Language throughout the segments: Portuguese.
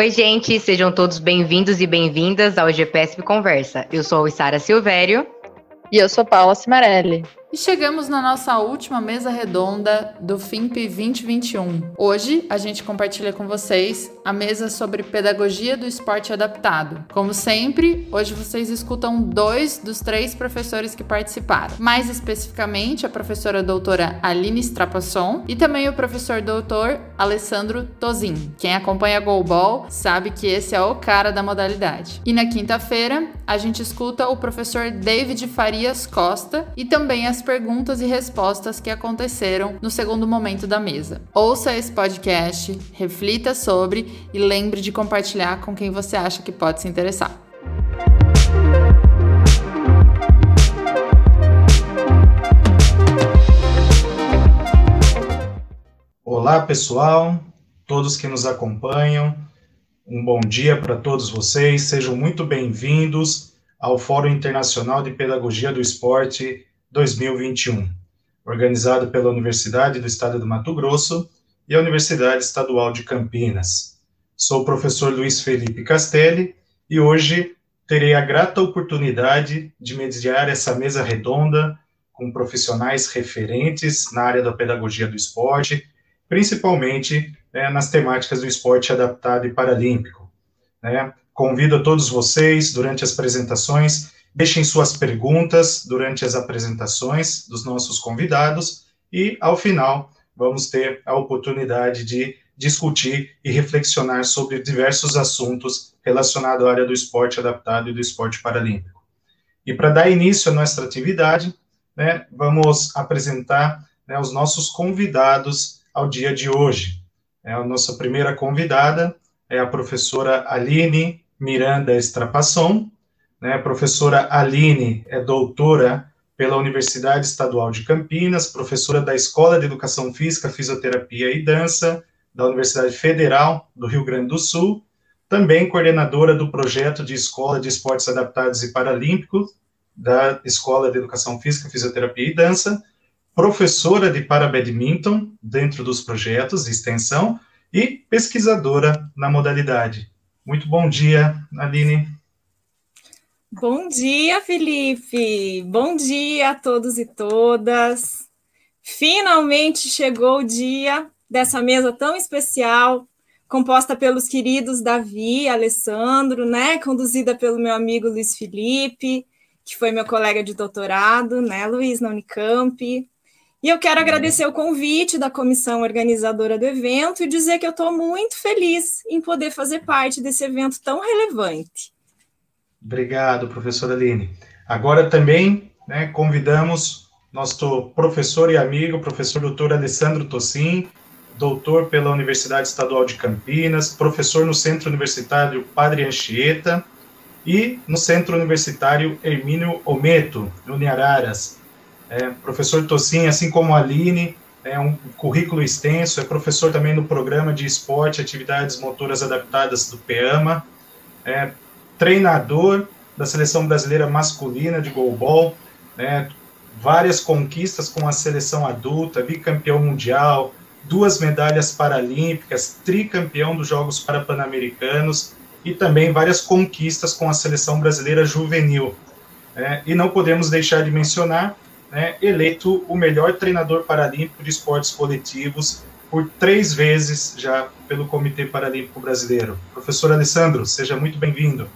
Oi, gente, sejam todos bem-vindos e bem-vindas ao GPSP Conversa. Eu sou a Isara Silvério. E eu sou Paula Cimarelli. E chegamos na nossa última mesa redonda do FIMP 2021. Hoje a gente compartilha com vocês a mesa sobre pedagogia do esporte adaptado. Como sempre, hoje vocês escutam dois dos três professores que participaram. Mais especificamente, a professora doutora Aline Strapasson e também o professor doutor Alessandro Tozin. Quem acompanha a Goalball sabe que esse é o cara da modalidade. E na quinta-feira, a gente escuta o professor David Farias Costa e também as perguntas e respostas que aconteceram no segundo momento da mesa. Ouça esse podcast, reflita sobre e lembre de compartilhar com quem você acha que pode se interessar. Olá, pessoal, todos que nos acompanham. Um bom dia para todos vocês. Sejam muito bem-vindos ao Fórum Internacional de Pedagogia do Esporte 2021, organizado pela Universidade do Estado do Mato Grosso e a Universidade Estadual de Campinas. Sou o professor Luiz Felipe Castelli e hoje terei a grata oportunidade de mediar essa mesa redonda com profissionais referentes na área da pedagogia do esporte, principalmente né, nas temáticas do esporte adaptado e paralímpico. Né? Convido a todos vocês, durante as apresentações, Deixem suas perguntas durante as apresentações dos nossos convidados e, ao final, vamos ter a oportunidade de discutir e reflexionar sobre diversos assuntos relacionados à área do esporte adaptado e do esporte paralímpico. E para dar início à nossa atividade, né, vamos apresentar né, os nossos convidados ao dia de hoje. É, a nossa primeira convidada é a professora Aline Miranda Estrapasson, né? A professora Aline é doutora pela Universidade Estadual de Campinas, professora da Escola de Educação Física, Fisioterapia e Dança da Universidade Federal do Rio Grande do Sul, também coordenadora do projeto de Escola de Esportes Adaptados e Paralímpicos da Escola de Educação Física, Fisioterapia e Dança, professora de para-badminton dentro dos projetos de extensão e pesquisadora na modalidade. Muito bom dia, Aline. Bom dia, Felipe! Bom dia a todos e todas! Finalmente chegou o dia dessa mesa tão especial, composta pelos queridos Davi, Alessandro, né? Conduzida pelo meu amigo Luiz Felipe, que foi meu colega de doutorado, né, Luiz, na Unicamp. E eu quero agradecer o convite da comissão organizadora do evento e dizer que eu estou muito feliz em poder fazer parte desse evento tão relevante. Obrigado, professora Aline. Agora também né, convidamos nosso professor e amigo, professor doutor Alessandro Tossin, doutor pela Universidade Estadual de Campinas, professor no Centro Universitário Padre Anchieta e no Centro Universitário Hermínio Ometo, no Niararas. É, professor Tossin, assim como a Aline, é um currículo extenso, é professor também no programa de esporte e atividades motoras adaptadas do PEAMA, é treinador da seleção brasileira masculina de goalball, né, várias conquistas com a seleção adulta, bicampeão mundial, duas medalhas paralímpicas, tricampeão dos Jogos Parapan-Americanos e também várias conquistas com a seleção brasileira juvenil. É, e não podemos deixar de mencionar, né, eleito o melhor treinador paralímpico de esportes coletivos por três vezes já pelo Comitê Paralímpico Brasileiro. Professor Alessandro, seja muito bem-vindo.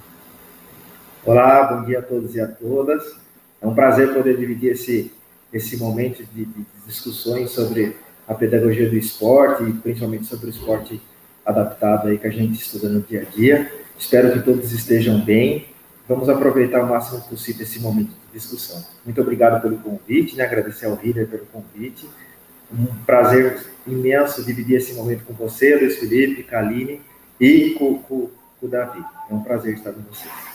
Olá, bom dia a todos e a todas. É um prazer poder dividir esse, esse momento de, de discussões sobre a pedagogia do esporte e principalmente sobre o esporte adaptado aí que a gente estuda no dia a dia. Espero que todos estejam bem. Vamos aproveitar o máximo possível esse momento de discussão. Muito obrigado pelo convite, né? agradecer ao Hiller pelo convite. Um prazer imenso dividir esse momento com você, Luiz Felipe, Kaline e com, com, com o Davi. É um prazer estar com vocês.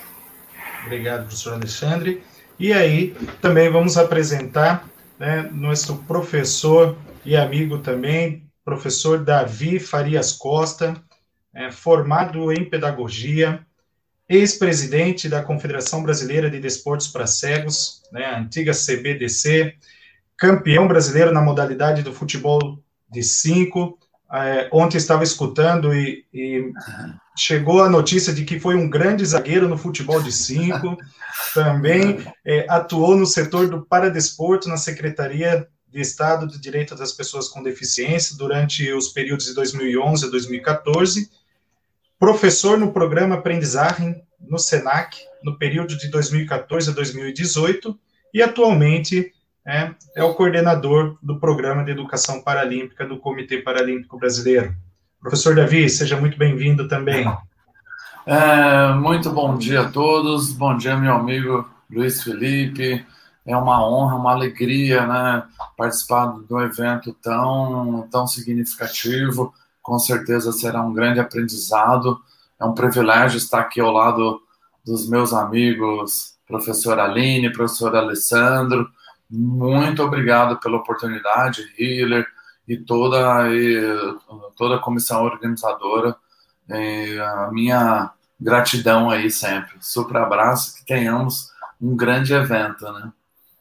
Obrigado, professor Alexandre. E aí, também vamos apresentar né, nosso professor e amigo também, professor Davi Farias Costa, é, formado em pedagogia, ex-presidente da Confederação Brasileira de Desportos para Cegos, né, antiga CBDC, campeão brasileiro na modalidade do futebol de cinco, é, ontem estava escutando e, e, chegou a notícia de que foi um grande zagueiro no futebol de cinco, também é, atuou no setor do paradesporto na Secretaria de Estado de Direitos das Pessoas com Deficiência durante os períodos de 2011 a 2014, professor no programa Aprendizagem no SENAC no período de 2014 a 2018 e atualmente é, é o coordenador do Programa de Educação Paralímpica do Comitê Paralímpico Brasileiro. Professor Davi, seja muito bem-vindo também. É, muito bom dia a todos, bom dia, meu amigo Luiz Felipe. É uma honra, uma alegria, né, participar de um evento tão, tão significativo. Com certeza será um grande aprendizado. É um privilégio estar aqui ao lado dos meus amigos, professor Aline, professor Alessandro, muito obrigado pela oportunidade, Hiller, e toda, e toda a comissão organizadora. a minha gratidão aí sempre. Super abraço, que tenhamos um grande evento, né?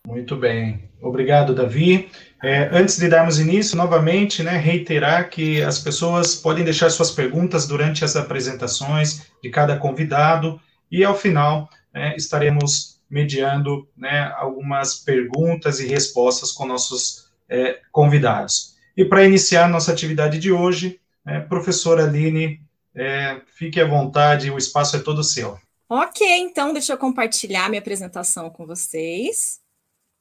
Muito bem. Obrigado, Davi. É, antes de darmos início, novamente, né, reiterar que as pessoas podem deixar suas perguntas durante as apresentações de cada convidado e, ao final, né, estaremos mediando né, algumas perguntas e respostas com nossos é, convidados. E para iniciar nossa atividade de hoje, é, professora Aline, é, fique à vontade, o espaço é todo seu. Ok, então deixa eu compartilhar minha apresentação com vocês.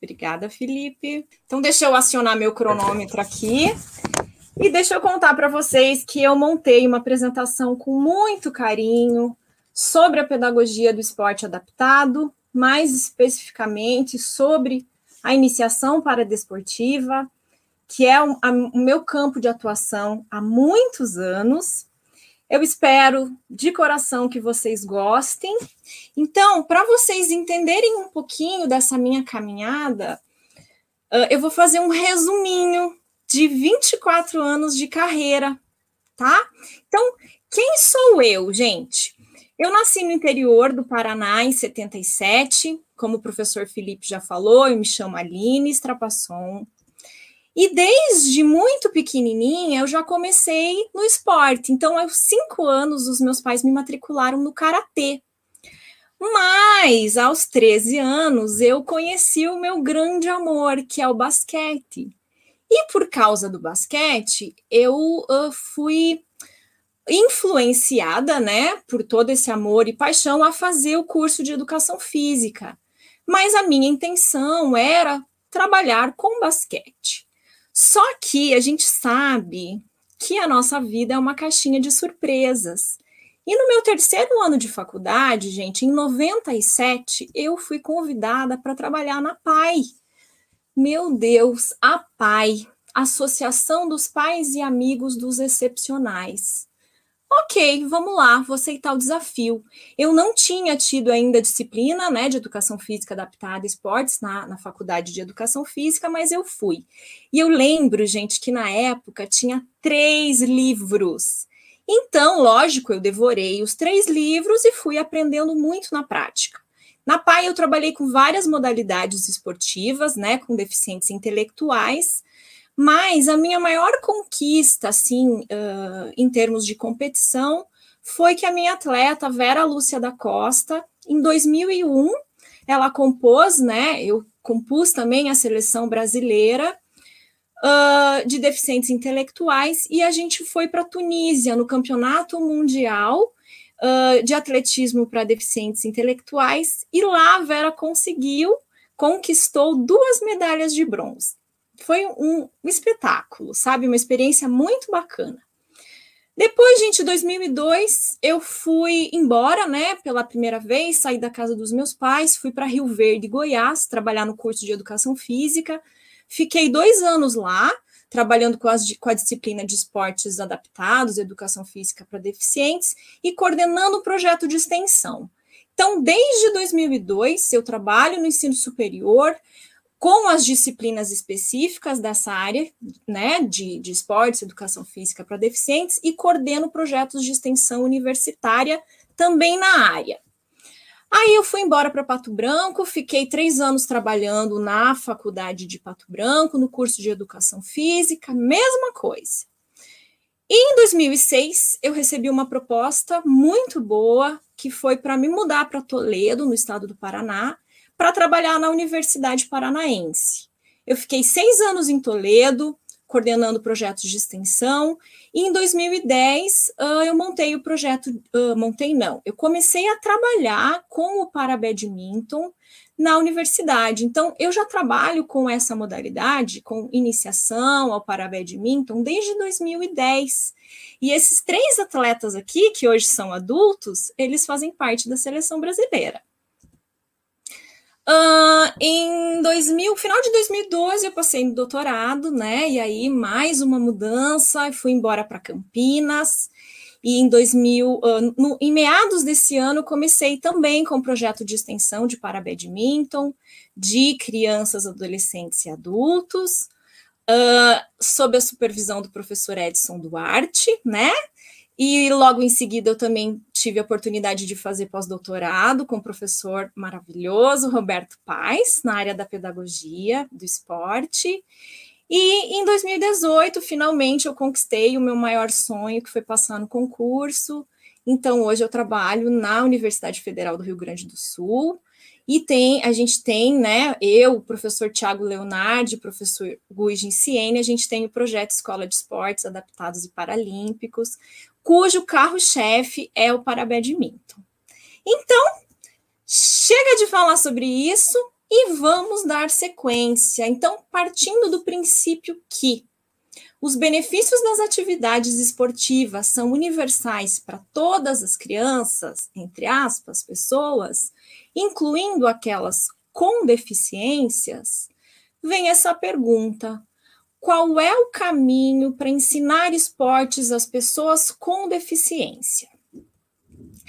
Obrigada, Felipe. Então, deixa eu acionar meu cronômetro aqui. E deixa eu contar para vocês que eu montei uma apresentação com muito carinho sobre a pedagogia do esporte adaptado mais especificamente sobre a iniciação para a desportiva, que é o, a, o meu campo de atuação há muitos anos. Eu espero de coração que vocês gostem. Então, para vocês entenderem um pouquinho dessa minha caminhada, uh, eu vou fazer um resuminho de 24 anos de carreira, tá? Então, quem sou eu, gente? Eu nasci no interior do Paraná em 77, como o professor Felipe já falou, eu me chamo Aline Strapasson. E desde muito pequenininha eu já comecei no esporte. Então, aos cinco anos, os meus pais me matricularam no karatê. Mas aos 13 anos eu conheci o meu grande amor, que é o basquete. E por causa do basquete, eu uh, fui influenciada, né, por todo esse amor e paixão a fazer o curso de educação física. Mas a minha intenção era trabalhar com basquete. Só que a gente sabe que a nossa vida é uma caixinha de surpresas. E no meu terceiro ano de faculdade, gente, em 97, eu fui convidada para trabalhar na PAI. Meu Deus, a PAI, Associação dos Pais e Amigos dos Excepcionais. Ok, vamos lá, vou aceitar o desafio. Eu não tinha tido ainda disciplina né, de educação física adaptada a esportes na, na faculdade de educação física, mas eu fui. E eu lembro, gente, que na época tinha três livros. Então, lógico, eu devorei os três livros e fui aprendendo muito na prática. Na PAI, eu trabalhei com várias modalidades esportivas, né, com deficientes intelectuais, mas a minha maior conquista, assim, uh, em termos de competição, foi que a minha atleta Vera Lúcia da Costa, em 2001, ela compôs, né? Eu compus também a seleção brasileira uh, de deficientes intelectuais e a gente foi para Tunísia no Campeonato Mundial uh, de Atletismo para Deficientes Intelectuais e lá a Vera conseguiu, conquistou duas medalhas de bronze foi um, espetáculo, sabe? Uma experiência muito bacana. Depois, gente, em 2002, eu fui embora, né, pela primeira vez, saí da casa dos meus pais, fui para Rio Verde, Goiás, trabalhar no curso de Educação Física. Fiquei dois anos lá, trabalhando com, as, com a disciplina de esportes adaptados, Educação Física para deficientes, e coordenando o projeto de extensão. Então, desde 2002, eu trabalho no ensino superior, com as disciplinas específicas dessa área, né, de, de esportes, educação física para deficientes, e coordeno projetos de extensão universitária também na área. Aí eu fui embora para Pato Branco, fiquei três anos trabalhando na faculdade de Pato Branco, no curso de educação física, mesma coisa. E em 2006, eu recebi uma proposta muito boa, que foi para me mudar para Toledo, no estado do Paraná, para trabalhar na Universidade Paranaense. Eu fiquei seis anos em Toledo, coordenando projetos de extensão, e em 2010 uh, eu montei o projeto, uh, montei não, eu comecei a trabalhar com o Parabadminton na universidade. Então, eu já trabalho com essa modalidade, com iniciação ao Parabadminton, desde 2010. E esses três atletas aqui, que hoje são adultos, eles fazem parte da seleção brasileira. Uh, em 2000, final de 2012, eu passei no doutorado, né? E aí, mais uma mudança, fui embora para Campinas. E em 2000, uh, no, em meados desse ano, comecei também com um projeto de extensão de para badminton, de crianças, adolescentes e adultos, uh, sob a supervisão do professor Edson Duarte, né? E logo em seguida eu também tive a oportunidade de fazer pós-doutorado com o professor maravilhoso, Roberto Paes, na área da pedagogia do esporte. E em 2018, finalmente, eu conquistei o meu maior sonho, que foi passar no concurso. Então, hoje eu trabalho na Universidade Federal do Rio Grande do Sul. E tem, a gente tem, né, eu, o professor Tiago Leonardi, o professor Gui Ginciene, a gente tem o projeto Escola de Esportes Adaptados e Paralímpicos, cujo carro-chefe é o Parabadminton. Então, chega de falar sobre isso e vamos dar sequência. Então, partindo do princípio que os benefícios das atividades esportivas são universais para todas as crianças, entre aspas, pessoas, incluindo aquelas com deficiências, vem essa pergunta: qual é o caminho para ensinar esportes às pessoas com deficiência?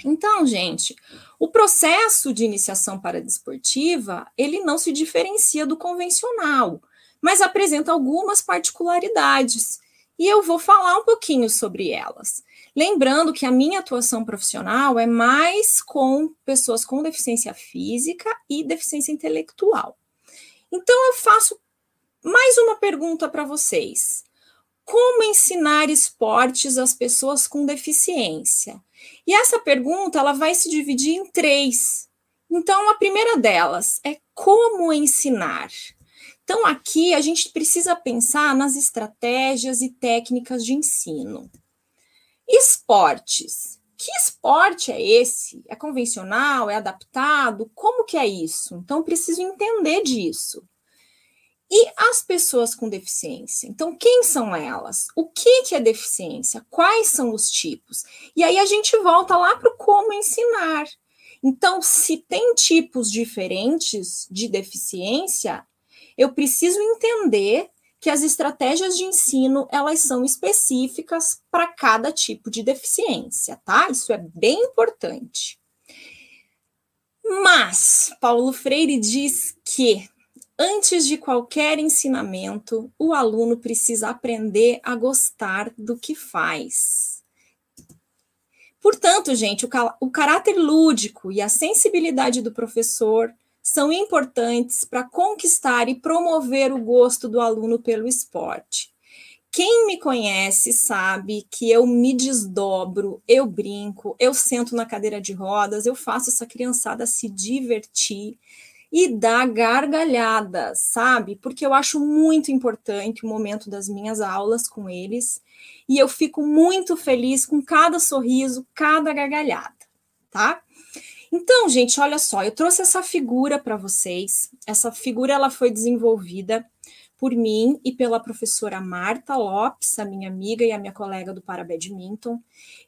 Então, gente, o processo de iniciação paradesportiva, ele não se diferencia do convencional, mas apresenta algumas particularidades, e eu vou falar um pouquinho sobre elas. Lembrando que a minha atuação profissional é mais com pessoas com deficiência física e deficiência intelectual. Então, eu faço mais uma pergunta para vocês. Como ensinar esportes às pessoas com deficiência? E essa pergunta ela vai se dividir em três. Então, a primeira delas é como ensinar. Então, aqui a gente precisa pensar nas estratégias e técnicas de ensino. Esportes. Que esporte é esse? É convencional? É adaptado? Como que é isso? Então, preciso entender disso. E as pessoas com deficiência? Então, quem são elas? O que, que é deficiência? Quais são os tipos? E aí a gente volta lá para o como ensinar. Então, se tem tipos diferentes de deficiência, eu preciso entender que as estratégias de ensino elas são específicas para cada tipo de deficiência, tá? Isso é bem importante. Mas Paulo Freire diz que Antes de qualquer ensinamento, o aluno precisa aprender a gostar do que faz. Portanto, gente, o, o caráter lúdico e a sensibilidade do professor são importantes para conquistar e promover o gosto do aluno pelo esporte. Quem me conhece sabe que eu me desdobro, eu brinco, eu sento na cadeira de rodas, eu faço essa criançada se divertir e dar gargalhada, sabe? Porque eu acho muito importante o momento das minhas aulas com eles e eu fico muito feliz com cada sorriso, cada gargalhada, tá? Então, gente, olha só, eu trouxe essa figura para vocês. Essa figura ela foi desenvolvida por mim e pela professora Marta Lopes, a minha amiga e a minha colega do Parabadminton.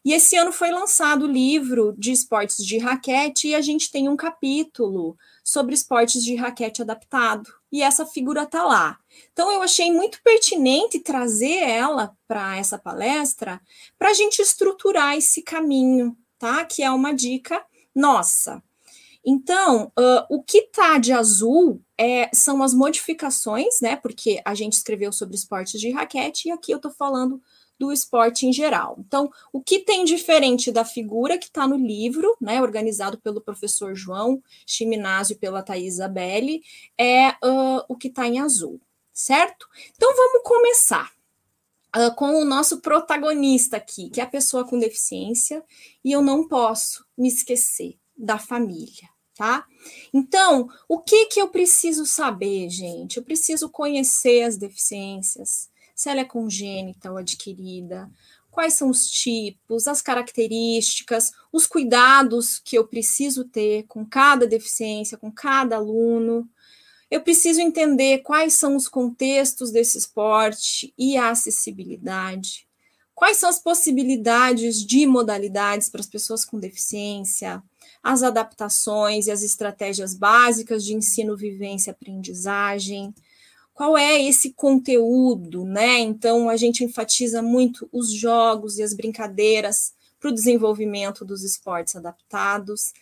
E esse ano foi lançado o livro de esportes de raquete e a gente tem um capítulo sobre esportes de raquete adaptado. E essa figura está lá. Então, eu achei muito pertinente trazer ela para essa palestra para a gente estruturar esse caminho, tá? Que é uma dica nossa. Então, uh, o que está de azul é, são as modificações, né? Porque a gente escreveu sobre esportes de raquete e aqui eu estou falando do esporte em geral. Então, o que tem diferente da figura que está no livro, né, organizado pelo professor João Chiminásio e pela Thais Isabelle, é uh, o que está em azul, certo? Então, vamos começar. uh, com o nosso protagonista aqui, que é a pessoa com deficiência, e eu não posso me esquecer da família, tá? Então, o que que eu preciso saber, gente? Eu preciso conhecer as deficiências, se ela é congênita ou adquirida, quais são os tipos, as características, os cuidados que eu preciso ter com cada deficiência, com cada aluno. Eu preciso entender quais são os contextos desse esporte e a acessibilidade. Quais são as possibilidades de modalidades para as pessoas com deficiência, as adaptações e as estratégias básicas de ensino, vivência e aprendizagem qual é esse conteúdo, né? Então a gente enfatiza muito os jogos e as brincadeiras para o desenvolvimento dos esportes adaptados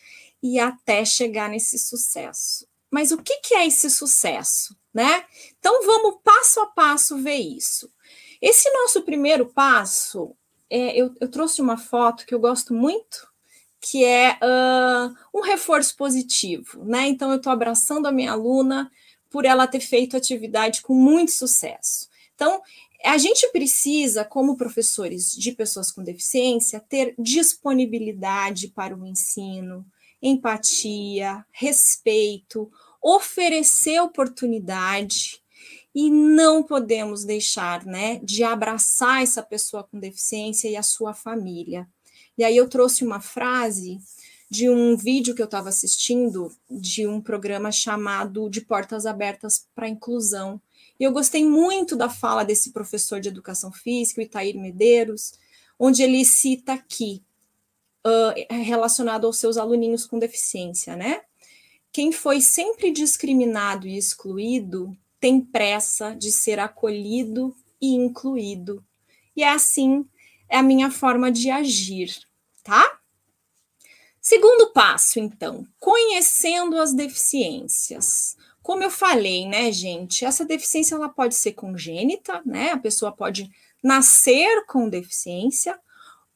e até chegar nesse sucesso. Mas o que, que é esse sucesso, né? Então vamos passo a passo ver isso. Esse nosso primeiro passo, é, eu, eu, trouxe uma foto que eu gosto muito, que é uh, um reforço positivo, né? Então eu estou abraçando a minha aluna por ela ter feito atividade com muito sucesso. Então, a gente precisa, como professores de pessoas com deficiência, ter disponibilidade para o ensino, empatia, respeito, oferecer oportunidade e não podemos deixar, né, de abraçar essa pessoa com deficiência e a sua família. E aí eu trouxe uma frase de um vídeo que eu estava assistindo de um programa chamado De Portas Abertas para Inclusão. E eu gostei muito da fala desse professor de educação física, Itair Medeiros, onde ele cita aqui, uh, relacionado aos seus aluninhos com deficiência, né? Quem foi sempre discriminado e excluído tem pressa de ser acolhido e incluído. E é assim, é a minha forma de agir, tá? Segundo passo, então, conhecendo as deficiências. Como eu falei, né, gente, essa deficiência ela pode ser congênita, né? A pessoa pode nascer com deficiência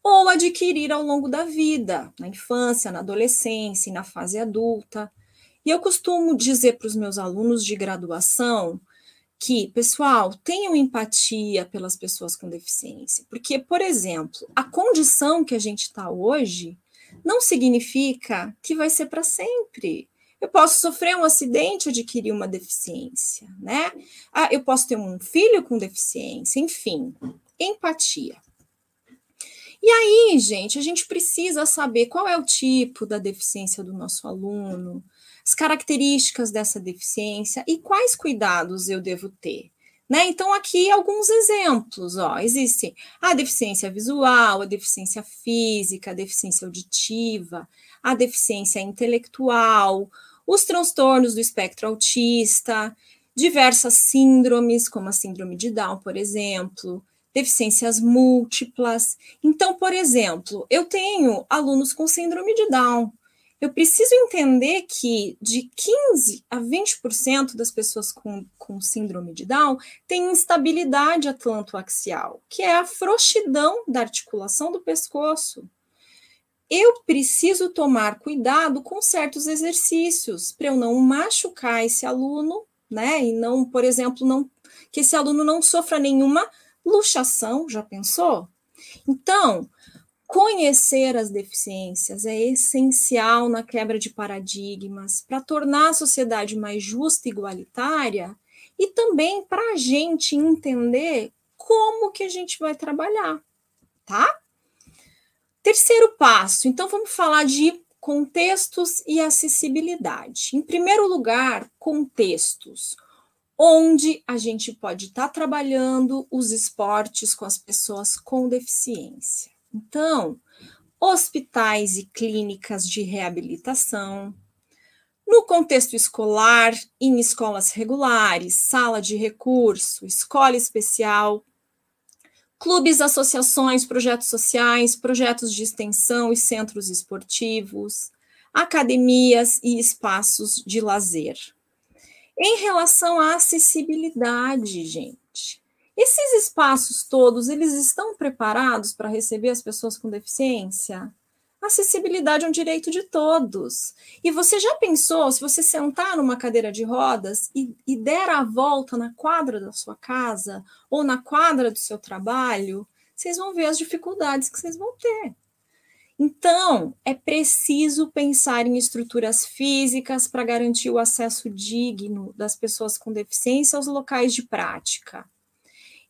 ou adquirir ao longo da vida, na infância, na adolescência e na fase adulta. E eu costumo dizer para os meus alunos de graduação que, pessoal, tenham empatia pelas pessoas com deficiência, porque, por exemplo, a condição que a gente está hoje não significa que vai ser para sempre. Eu posso sofrer um acidente e adquirir uma deficiência, né? Ah, eu posso ter um filho com deficiência, enfim, empatia. E aí, gente, a gente precisa saber qual é o tipo da deficiência do nosso aluno, as características dessa deficiência e quais cuidados eu devo ter. Né? Então, aqui alguns exemplos. Ó. Existe a deficiência visual, a deficiência física, a deficiência auditiva, a deficiência intelectual, os transtornos do espectro autista, diversas síndromes, como a síndrome de Down, por exemplo, deficiências múltiplas. Então, por exemplo, eu tenho alunos com síndrome de Down eu preciso entender que de 15 a 20% das pessoas com, com síndrome de Down têm instabilidade atlantoaxial, que é a frouxidão da articulação do pescoço. Eu preciso tomar cuidado com certos exercícios para eu não machucar esse aluno, né? E não, por exemplo, não que esse aluno não sofra nenhuma luxação, já pensou? Então, Conhecer as deficiências é essencial na quebra de paradigmas para tornar a sociedade mais justa e igualitária e também para a gente entender como que a gente vai trabalhar, tá? Terceiro passo, então vamos falar de contextos e acessibilidade. Em primeiro lugar, contextos onde a gente pode estar tá trabalhando os esportes com as pessoas com deficiência. Então, hospitais e clínicas de reabilitação, no contexto escolar, em escolas regulares, sala de recurso, escola especial, clubes, associações, projetos sociais, projetos de extensão e centros esportivos, academias e espaços de lazer. Em relação à acessibilidade, gente, esses espaços todos, eles estão preparados para receber as pessoas com deficiência? acessibilidade é um direito de todos. E você já pensou, se você sentar numa cadeira de rodas e, e der a volta na quadra da sua casa ou na quadra do seu trabalho, vocês vão ver as dificuldades que vocês vão ter. Então, é preciso pensar em estruturas físicas para garantir o acesso digno das pessoas com deficiência aos locais de prática.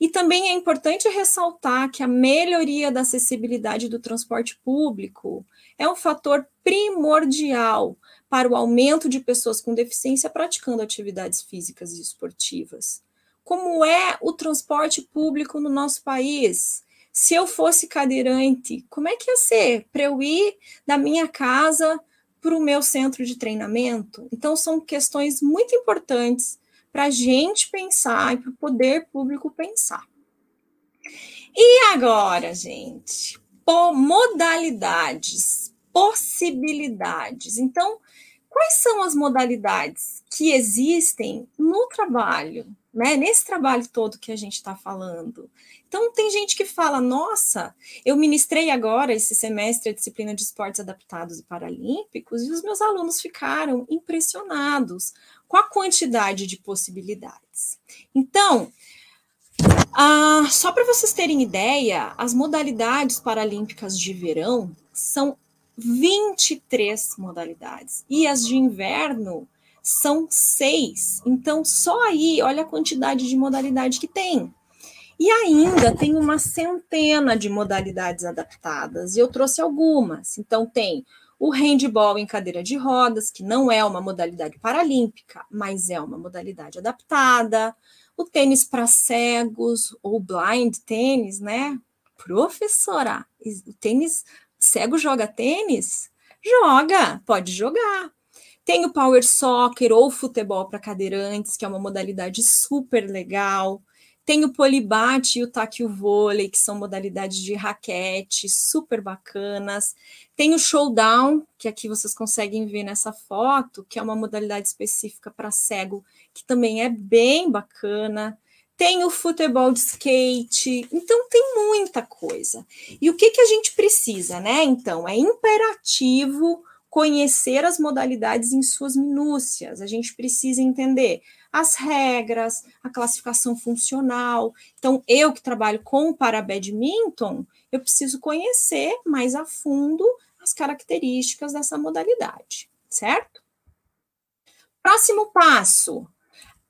E também é importante ressaltar que a melhoria da acessibilidade do transporte público é um fator primordial para o aumento de pessoas com deficiência praticando atividades físicas e esportivas. Como é o transporte público no nosso país? Se eu fosse cadeirante, como é que ia ser para eu ir da minha casa para o meu centro de treinamento? Então, são questões muito importantes para a gente pensar e para o poder público pensar. E agora, gente, modalidades, possibilidades. Então, quais são as modalidades que existem no trabalho, né? Nesse trabalho todo que a gente está falando. Então, tem gente que fala: nossa, eu ministrei agora esse semestre a disciplina de esportes adaptados e paralímpicos, e os meus alunos ficaram impressionados com a quantidade de possibilidades. Então, ah, só para vocês terem ideia, as modalidades paralímpicas de verão são 23 modalidades e as de inverno são seis. Então, só aí, olha a quantidade de modalidade que tem. E ainda tem uma centena de modalidades adaptadas, e eu trouxe algumas. Então, tem o handball em cadeira de rodas, que não é uma modalidade paralímpica, mas é uma modalidade adaptada. O tênis para cegos, ou blind tênis, né? Professora, o tênis cego joga tênis? Joga, pode jogar. Tem o power soccer ou futebol para cadeirantes, que é uma modalidade super legal. Tem o polibate e o taque vôlei, que são modalidades de raquete super bacanas. Tem o showdown, que aqui vocês conseguem ver nessa foto, que é uma modalidade específica para cego, que também é bem bacana. Tem o futebol de skate, então tem muita coisa. E o que, que a gente precisa, né? Então, é imperativo conhecer as modalidades em suas minúcias. A gente precisa entender as regras, a classificação funcional. Então, eu que trabalho com o para badminton, eu preciso conhecer mais a fundo as características dessa modalidade, certo? Próximo passo: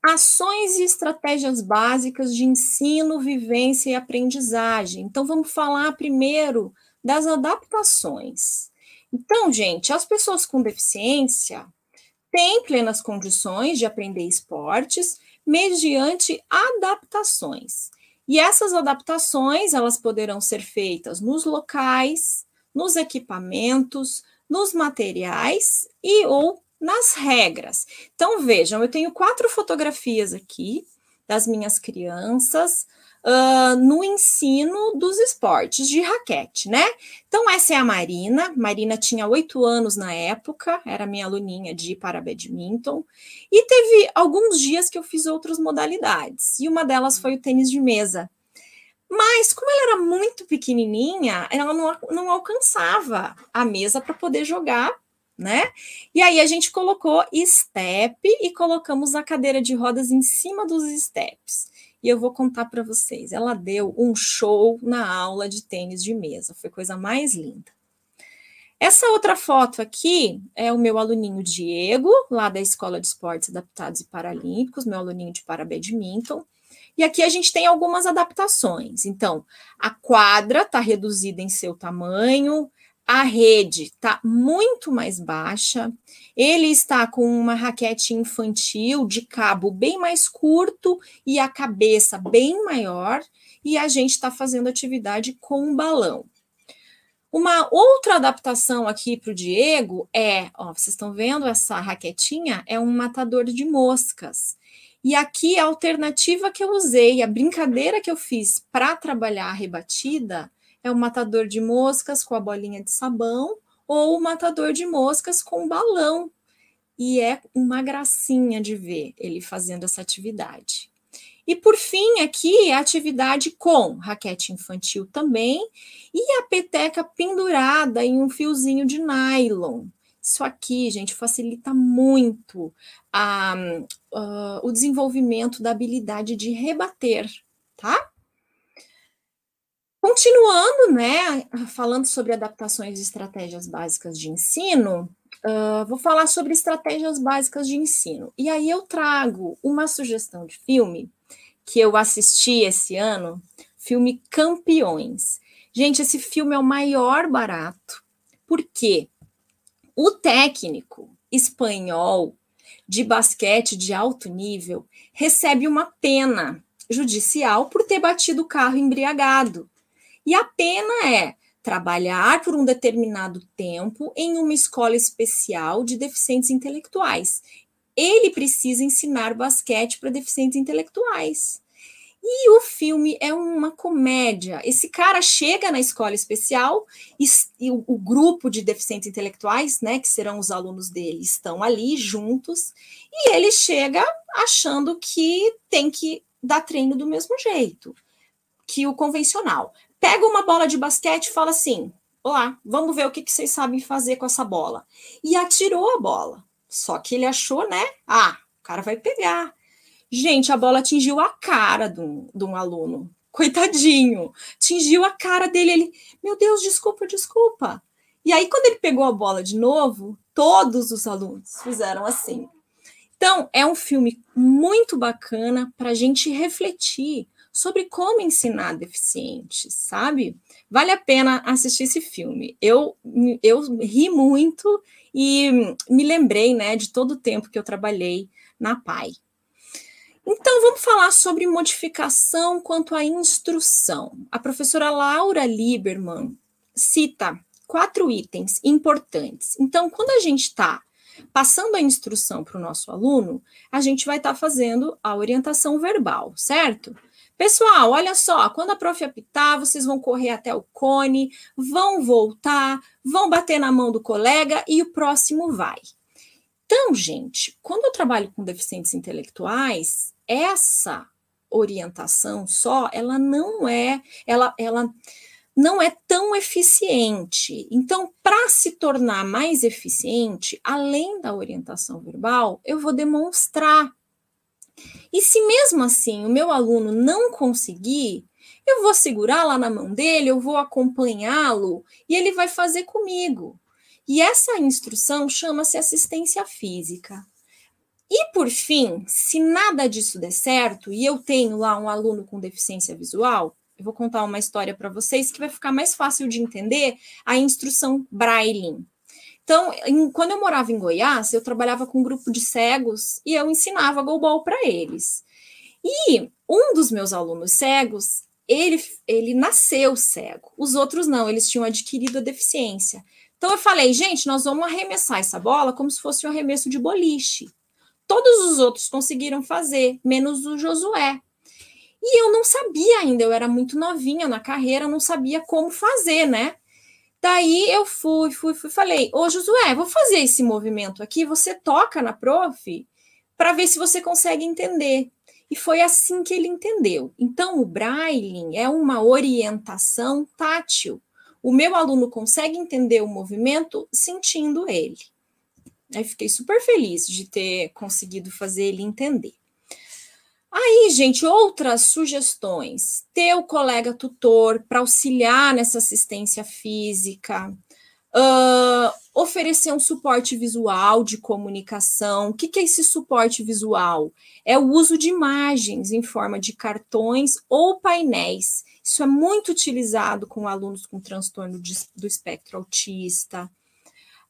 ações e estratégias básicas de ensino, vivência e aprendizagem. Então, vamos falar primeiro das adaptações. Então, gente, as pessoas com deficiência, tem plenas condições de aprender esportes mediante adaptações. E essas adaptações, elas poderão ser feitas nos locais, nos equipamentos, nos materiais e ou nas regras. Então, vejam, eu tenho quatro fotografias aqui das minhas crianças, uh, no ensino dos esportes de raquete, né? Então, essa é a Marina. Marina tinha oito anos na época, era minha aluninha de para badminton, e teve alguns dias que eu fiz outras modalidades, e uma delas foi o tênis de mesa. Mas, como ela era muito pequenininha, ela não, não alcançava a mesa para poder jogar né? E aí a gente colocou step e colocamos a cadeira de rodas em cima dos steps e eu vou contar para vocês. Ela deu um show na aula de tênis de mesa, foi coisa mais linda. Essa outra foto aqui é o meu aluninho Diego, lá da Escola de Esportes Adaptados e Paralímpicos, meu aluninho de para badminton. E aqui a gente tem algumas adaptações. Então, a quadra está reduzida em seu tamanho, a rede está muito mais baixa, ele está com uma raquete infantil de cabo bem mais curto e a cabeça bem maior, e a gente está fazendo atividade com um balão. Uma outra adaptação aqui para o Diego é, ó, vocês estão vendo essa raquetinha? É um matador de moscas. E aqui a alternativa que eu usei, a brincadeira que eu fiz para trabalhar a rebatida, é o matador de moscas com a bolinha de sabão ou o matador de moscas com balão. E é uma gracinha de ver ele fazendo essa atividade. E por fim, aqui a atividade com raquete infantil também e a peteca pendurada em um fiozinho de nylon. Isso aqui, gente, facilita muito a, uh, o desenvolvimento da habilidade de rebater, tá? Continuando, né, falando sobre adaptações e estratégias básicas de ensino, uh, vou falar sobre estratégias básicas de ensino. E aí eu trago uma sugestão de filme que eu assisti esse ano, filme Campeões. Gente, esse filme é o maior barato. Por quê? O técnico espanhol de basquete de alto nível recebe uma pena judicial por ter batido o carro embriagado. E a pena é trabalhar por um determinado tempo em uma escola especial de deficientes intelectuais. Ele precisa ensinar basquete para deficientes intelectuais. E o filme é uma comédia. Esse cara chega na escola especial e, e o, o, grupo de deficientes intelectuais, né, que serão os alunos dele, estão ali juntos, e ele chega achando que tem que dar treino do mesmo jeito que o convencional. Pega uma bola de basquete e fala assim: Olá, vamos ver o que, que vocês sabem fazer com essa bola. E atirou a bola. Só que ele achou, né? Ah, o cara vai pegar. Gente, a bola atingiu a cara de um, de um aluno. Coitadinho. Atingiu a cara dele. Ele, meu Deus, desculpa, desculpa. E aí, quando ele pegou a bola de novo, todos os alunos fizeram assim. Então, é um filme muito bacana para a gente refletir sobre como ensinar deficientes, sabe? Vale a pena assistir esse filme. Eu, eu ri muito e me lembrei né, de todo o tempo que eu trabalhei na PAI. Então, vamos falar sobre modificação quanto à instrução. A professora Laura Lieberman cita quatro itens importantes. Então, quando a gente está passando a instrução para o nosso aluno, a gente vai estar tá fazendo a orientação verbal, certo? Pessoal, olha só, quando a prof apitar, vocês vão correr até o cone, vão voltar, vão bater na mão do colega e o próximo vai. Então, gente, quando eu trabalho com deficientes intelectuais, essa orientação só, ela não é, ela, ela não é tão eficiente. Então, para se tornar mais eficiente, além da orientação verbal, eu vou demonstrar. E se mesmo assim o meu aluno não conseguir, eu vou segurar lá na mão dele, eu vou acompanhá-lo e ele vai fazer comigo. E essa instrução chama-se assistência física. E por fim, se nada disso der certo e eu tenho lá um aluno com deficiência visual, eu vou contar uma história para vocês que vai ficar mais fácil de entender a instrução Braille. Então, em, quando eu morava em Goiás, eu trabalhava com um grupo de cegos e eu ensinava goalball para eles. E um dos meus alunos cegos, ele, ele nasceu cego. Os outros não, eles tinham adquirido a deficiência. Então eu falei, gente, nós vamos arremessar essa bola como se fosse um arremesso de boliche. Todos os outros conseguiram fazer, menos o Josué. E eu não sabia ainda, eu era muito novinha na carreira, não sabia como fazer, né? Daí eu fui, fui, fui, falei, ô Josué, vou fazer esse movimento aqui, você toca na prof para ver se você consegue entender. E foi assim que ele entendeu. Então, o Braille é uma orientação tátil. O meu aluno consegue entender o movimento sentindo ele. Aí fiquei super feliz de ter conseguido fazer ele entender. Aí, gente, outras sugestões: ter o colega tutor para auxiliar nessa assistência física, uh, oferecer um suporte visual de comunicação. O que, que é esse suporte visual? É o uso de imagens em forma de cartões ou painéis. Isso é muito utilizado com alunos com transtorno de, do espectro autista.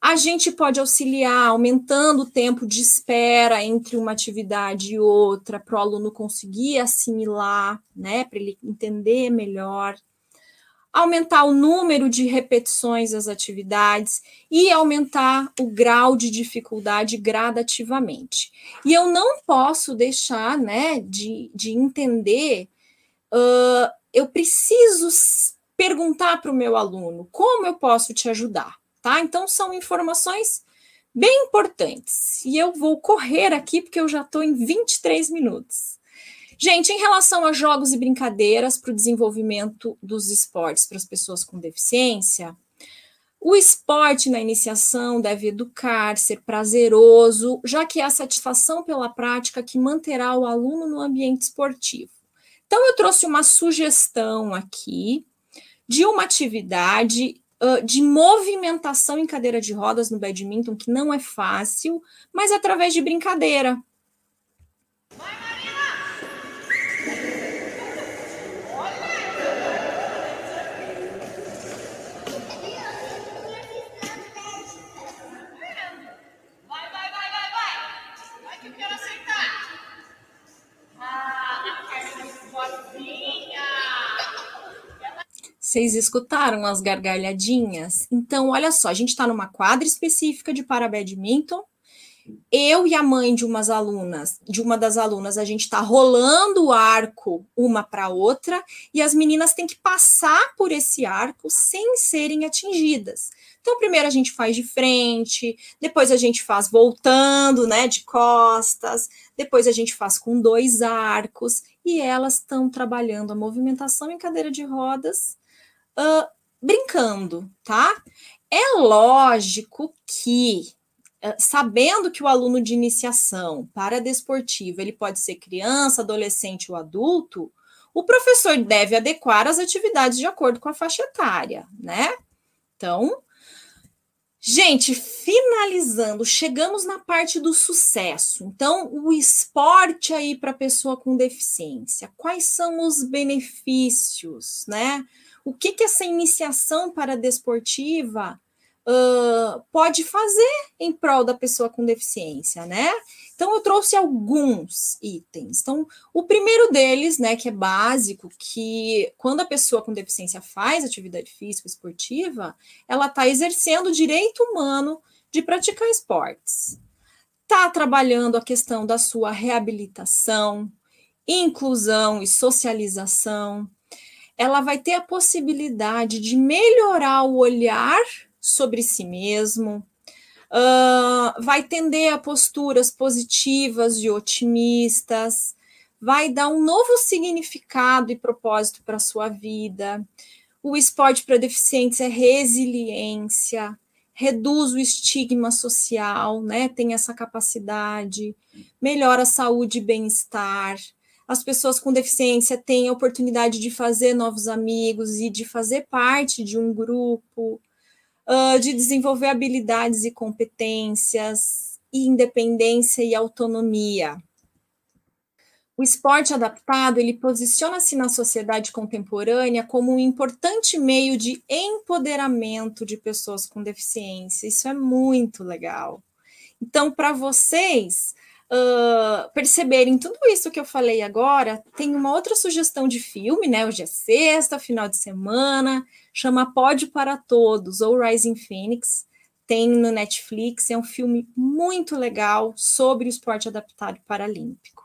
A gente pode auxiliar aumentando o tempo de espera entre uma atividade e outra, para o aluno conseguir assimilar, né, para ele entender melhor. Aumentar o número de repetições das atividades e aumentar o grau de dificuldade gradativamente. E eu não posso deixar né, de, de entender, uh, eu preciso perguntar para o meu aluno como eu posso te ajudar tá? Então são informações bem importantes. E eu vou correr aqui porque eu já estou em 23 minutos. Gente, em relação a jogos e brincadeiras para o desenvolvimento dos esportes para as pessoas com deficiência, o esporte na iniciação deve educar, ser prazeroso, já que é a satisfação pela prática que manterá o aluno no ambiente esportivo. Então, eu trouxe uma sugestão aqui de uma atividade de movimentação em cadeira de rodas no badminton, que não é fácil, mas através de brincadeira. Vai, Vocês escutaram as gargalhadinhas? Então, olha só, a gente está numa quadra específica de para badminton. Eu e a mãe de umas alunas, de uma das alunas, a gente está rolando o arco uma para outra e as meninas têm que passar por esse arco sem serem atingidas. Então, primeiro a gente faz de frente, depois a gente faz voltando, né, de costas, depois a gente faz com dois arcos e elas estão trabalhando a movimentação em cadeira de rodas uh, brincando, tá? É lógico que, sabendo que o aluno de iniciação para desportivo ele pode ser criança, adolescente ou adulto, o professor deve adequar as atividades de acordo com a faixa etária, né? Então, gente, finalizando, chegamos na parte do sucesso. Então, o esporte aí para pessoa com deficiência, quais são os benefícios, né? O que, que essa iniciação para desportiva uh, pode fazer em prol da pessoa com deficiência, né? Então, eu trouxe alguns itens. Então, o primeiro deles, né, que é básico, que quando a pessoa com deficiência faz atividade física esportiva, ela está exercendo o direito humano de praticar esportes. Está trabalhando a questão da sua reabilitação, inclusão e socialização, ela vai ter a possibilidade de melhorar o olhar sobre si mesmo, uh, vai tender a posturas positivas e otimistas, vai dar um novo significado e propósito para a sua vida. O esporte para deficientes é resiliência, reduz o estigma social, né? Tem essa capacidade, melhora a saúde e bem-estar as pessoas com deficiência têm a oportunidade de fazer novos amigos e de fazer parte de um grupo, uh, de desenvolver habilidades e competências, independência e autonomia. O esporte adaptado, ele posiciona-se na sociedade contemporânea como um importante meio de empoderamento de pessoas com deficiência. Isso é muito legal. Então, para vocês, uh, perceberem tudo isso que eu falei agora, tem uma outra sugestão de filme, né? Hoje é sexta, final de semana, chama Pode para Todos, ou Rising Phoenix, tem no Netflix, é um filme muito legal sobre o esporte adaptado paralímpico.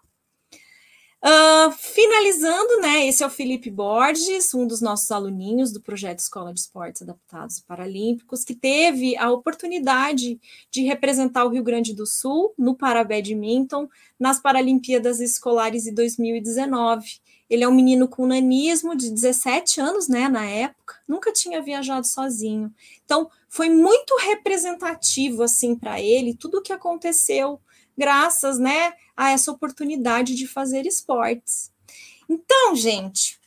Uh, finalizando, né? Esse é o Felipe Borges, um dos nossos aluninhos do projeto Escola de Esportes Adaptados Paralímpicos, que teve a oportunidade de representar o Rio Grande do Sul no Parabadminton nas Paralimpíadas Escolares de 2019. Ele é um menino com nanismo de 17 anos, né, na época, nunca tinha viajado sozinho. Então, foi muito representativo assim para ele tudo o que aconteceu graças, né, a essa oportunidade de fazer esportes. Então, gente,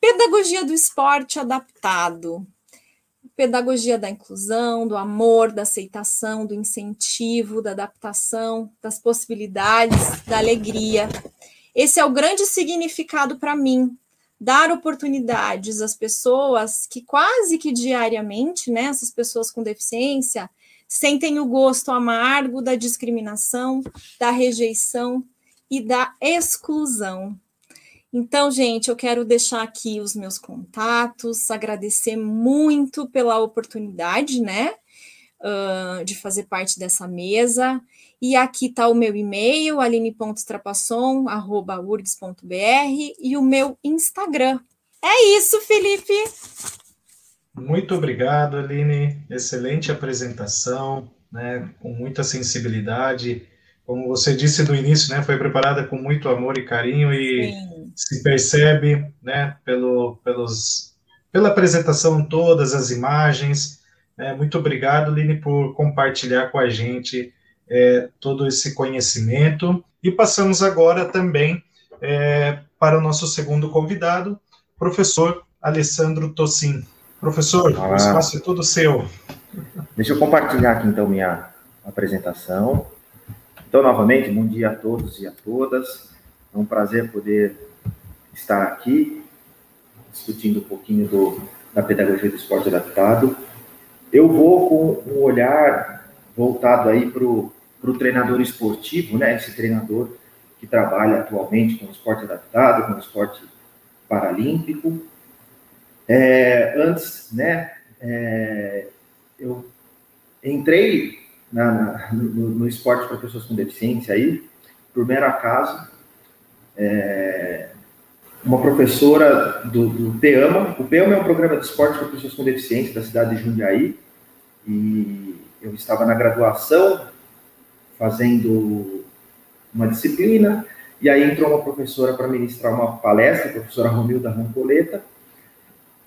pedagogia do esporte adaptado, pedagogia da inclusão, do amor, da aceitação, do incentivo, da adaptação, das possibilidades, da alegria. Esse é o grande significado para mim, dar oportunidades às pessoas que quase que diariamente, né, essas pessoas com deficiência, sentem o gosto amargo da discriminação, da rejeição e da exclusão. Então, gente, eu quero deixar aqui os meus contatos, agradecer muito pela oportunidade, né, uh, de fazer parte dessa mesa. E aqui está o meu e-mail, aline.trapasson.urgs.br e o meu Instagram. É isso, Felipe! Muito obrigado, Aline. Excelente apresentação, né, com muita sensibilidade, como você disse no início, né, foi preparada com muito amor e carinho e Sim. se percebe, né, pelo, pelos, pela apresentação todas as imagens. Né, muito obrigado, Line, por compartilhar com a gente é, todo esse conhecimento. E passamos agora também é, para o nosso segundo convidado, professor Alessandro Tossin. Professor, o espaço é todo seu. Deixa eu compartilhar aqui então minha apresentação. Então, novamente, bom dia a todos e a todas. É um prazer poder estar aqui discutindo um pouquinho do, da pedagogia do esporte adaptado. Eu vou com um olhar voltado aí para o treinador esportivo, né? Esse treinador que trabalha atualmente com o esporte adaptado, com o esporte paralímpico. É, antes, né, é, eu entrei na, na, no, no, esporte para pessoas com deficiência aí, por mero acaso. É, uma professora do, do PEAMA. O PEAMA é um programa de esporte para pessoas com deficiência da cidade de Jundiaí. E eu estava na graduação fazendo uma disciplina, e aí entrou uma professora para ministrar uma palestra, a professora Romilda Rancoleta,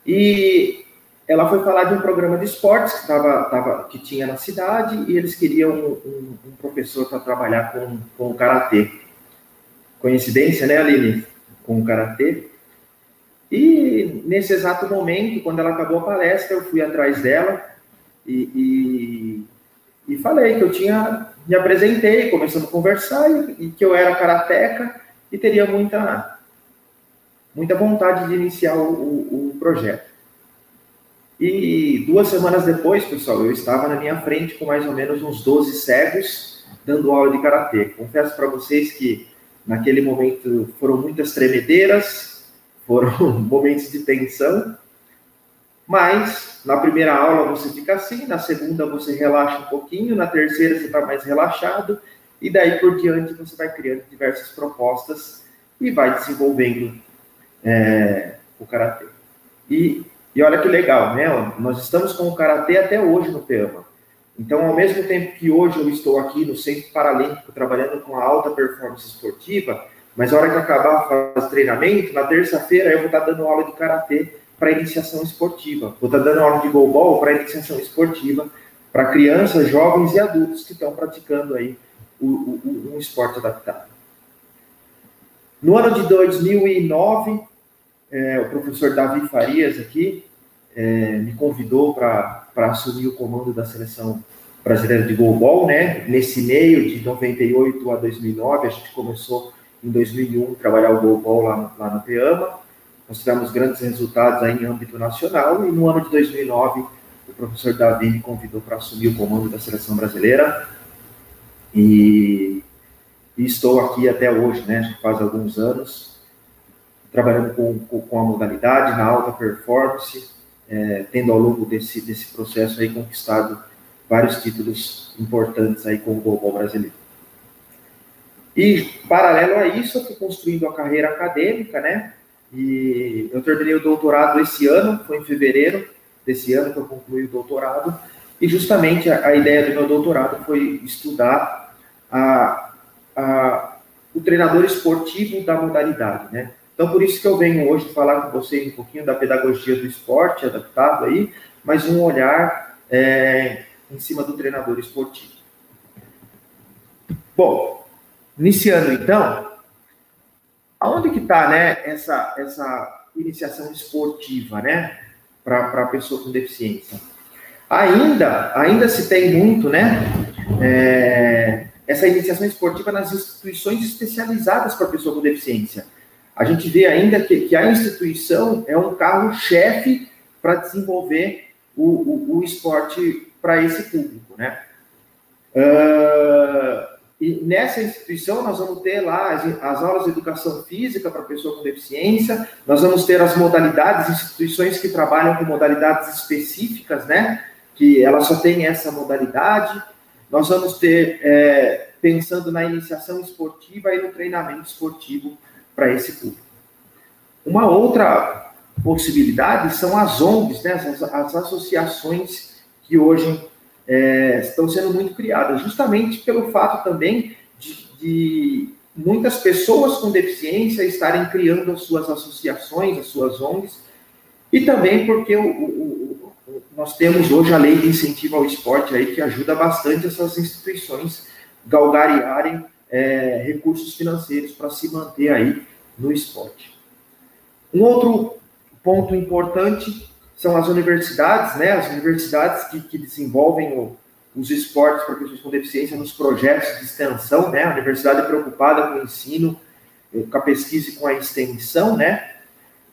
e ela foi falar de um programa de esportes que, tava, tava, que tinha na cidade, e eles queriam um, um, um professor para trabalhar com, com o Karatê. Coincidência, né, Aline? Com o Karatê. E nesse exato momento, quando ela acabou a palestra, eu fui atrás dela e, e, e falei que eu tinha me apresentei, começamos a conversar e, e que eu era karateca e teria muita, muita vontade de iniciar o, o projeto. E duas semanas depois, pessoal, eu estava na minha frente com mais ou menos uns 12 cegos dando aula de karatê. Confesso para vocês que naquele momento foram muitas tremedeiras, foram momentos de tensão, mas na primeira aula você fica assim, na segunda você relaxa um pouquinho, na terceira você está mais relaxado, e daí por diante você vai criando diversas propostas e vai desenvolvendo é, o karatê. E, e olha que legal, né? Nós estamos com o karatê até hoje no PEAMA. Então, ao mesmo tempo que hoje eu estou aqui no Centro Paralímpico trabalhando com a alta performance esportiva, mas a hora que acabar de treinamento, na terça-feira eu vou estar dando aula de karatê para iniciação esportiva. Vou estar dando aula de goalball para iniciação esportiva para crianças, jovens e adultos que estão praticando aí o, o, um esporte adaptado. No ano de 2009, é, o professor Davi Farias aqui é, me convidou para assumir o comando da seleção brasileira de goalball, né? Nesse meio de 98 a 2009, a gente começou em 2001 trabalhar o goalball lá, lá no Teama. Nós tivemos grandes resultados aí em âmbito nacional e no ano de 2009 o professor Davi me convidou para assumir o comando da seleção brasileira e, e estou aqui até hoje, né? Já faz alguns anos trabalhando com, com, a modalidade na alta performance, é, tendo ao longo desse, desse processo aí conquistado vários títulos importantes aí com o global brasileiro. E, paralelo a isso, eu fui construindo a carreira acadêmica, né? E eu terminei o doutorado esse ano, foi em fevereiro desse ano que eu concluí o doutorado, e justamente a, a ideia do meu doutorado foi estudar a, a, o treinador esportivo da modalidade, né? Então, por isso que eu venho hoje falar com vocês um pouquinho da pedagogia do esporte adaptado aí, mas um olhar é, em cima do treinador esportivo. Bom, iniciando então, aonde que está, né, essa, essa iniciação esportiva, né, para a pessoa com deficiência? Ainda, ainda se tem muito, né, é, essa iniciação esportiva nas instituições especializadas para a pessoa com deficiência. A gente vê ainda que, que a instituição é um carro-chefe para desenvolver o, o, o esporte para esse público, né? Uh, e nessa instituição nós vamos ter lá as, as aulas de educação física para pessoa com deficiência, nós vamos ter as modalidades, instituições que trabalham com modalidades específicas, né? Que ela só tem essa modalidade. Nós vamos ter, é, pensando na iniciação esportiva e no treinamento esportivo para esse público. Uma outra possibilidade são as ONGs, né? as, as associações que hoje é, estão sendo muito criadas, justamente pelo fato também de, de muitas pessoas com deficiência estarem criando as suas associações, as suas ONGs, e também porque o, o, o, nós temos hoje a lei de incentivo ao esporte aí que ajuda bastante essas instituições galgariarem é, recursos financeiros para se manter aí no esporte. Um outro ponto importante são as universidades, né? As universidades que, que desenvolvem o, os esportes para pessoas com deficiência nos projetos de extensão, né? A universidade é preocupada com o ensino, eh, com a pesquisa e com a extensão, né?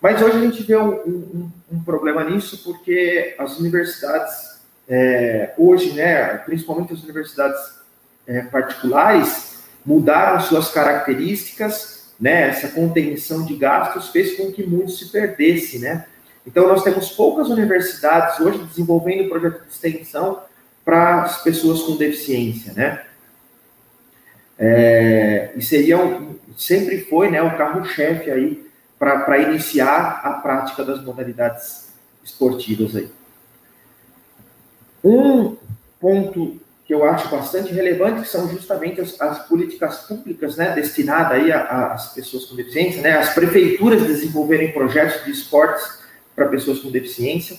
Mas hoje a gente vê um, um, um problema nisso porque as universidades, é, hoje, né, principalmente as universidades é, particulares, mudaram suas características, né? Essa contenção de gastos fez com que muito se perdesse, né? Então, nós temos poucas universidades hoje desenvolvendo projeto de extensão para as pessoas com deficiência, né? É, e seria um, sempre foi né, o carro-chefe aí para iniciar a prática das modalidades esportivas aí. Um ponto que eu acho bastante relevante que são justamente as, as políticas públicas né, destinadas às pessoas com deficiência, né, as prefeituras desenvolverem projetos de esportes para pessoas com deficiência.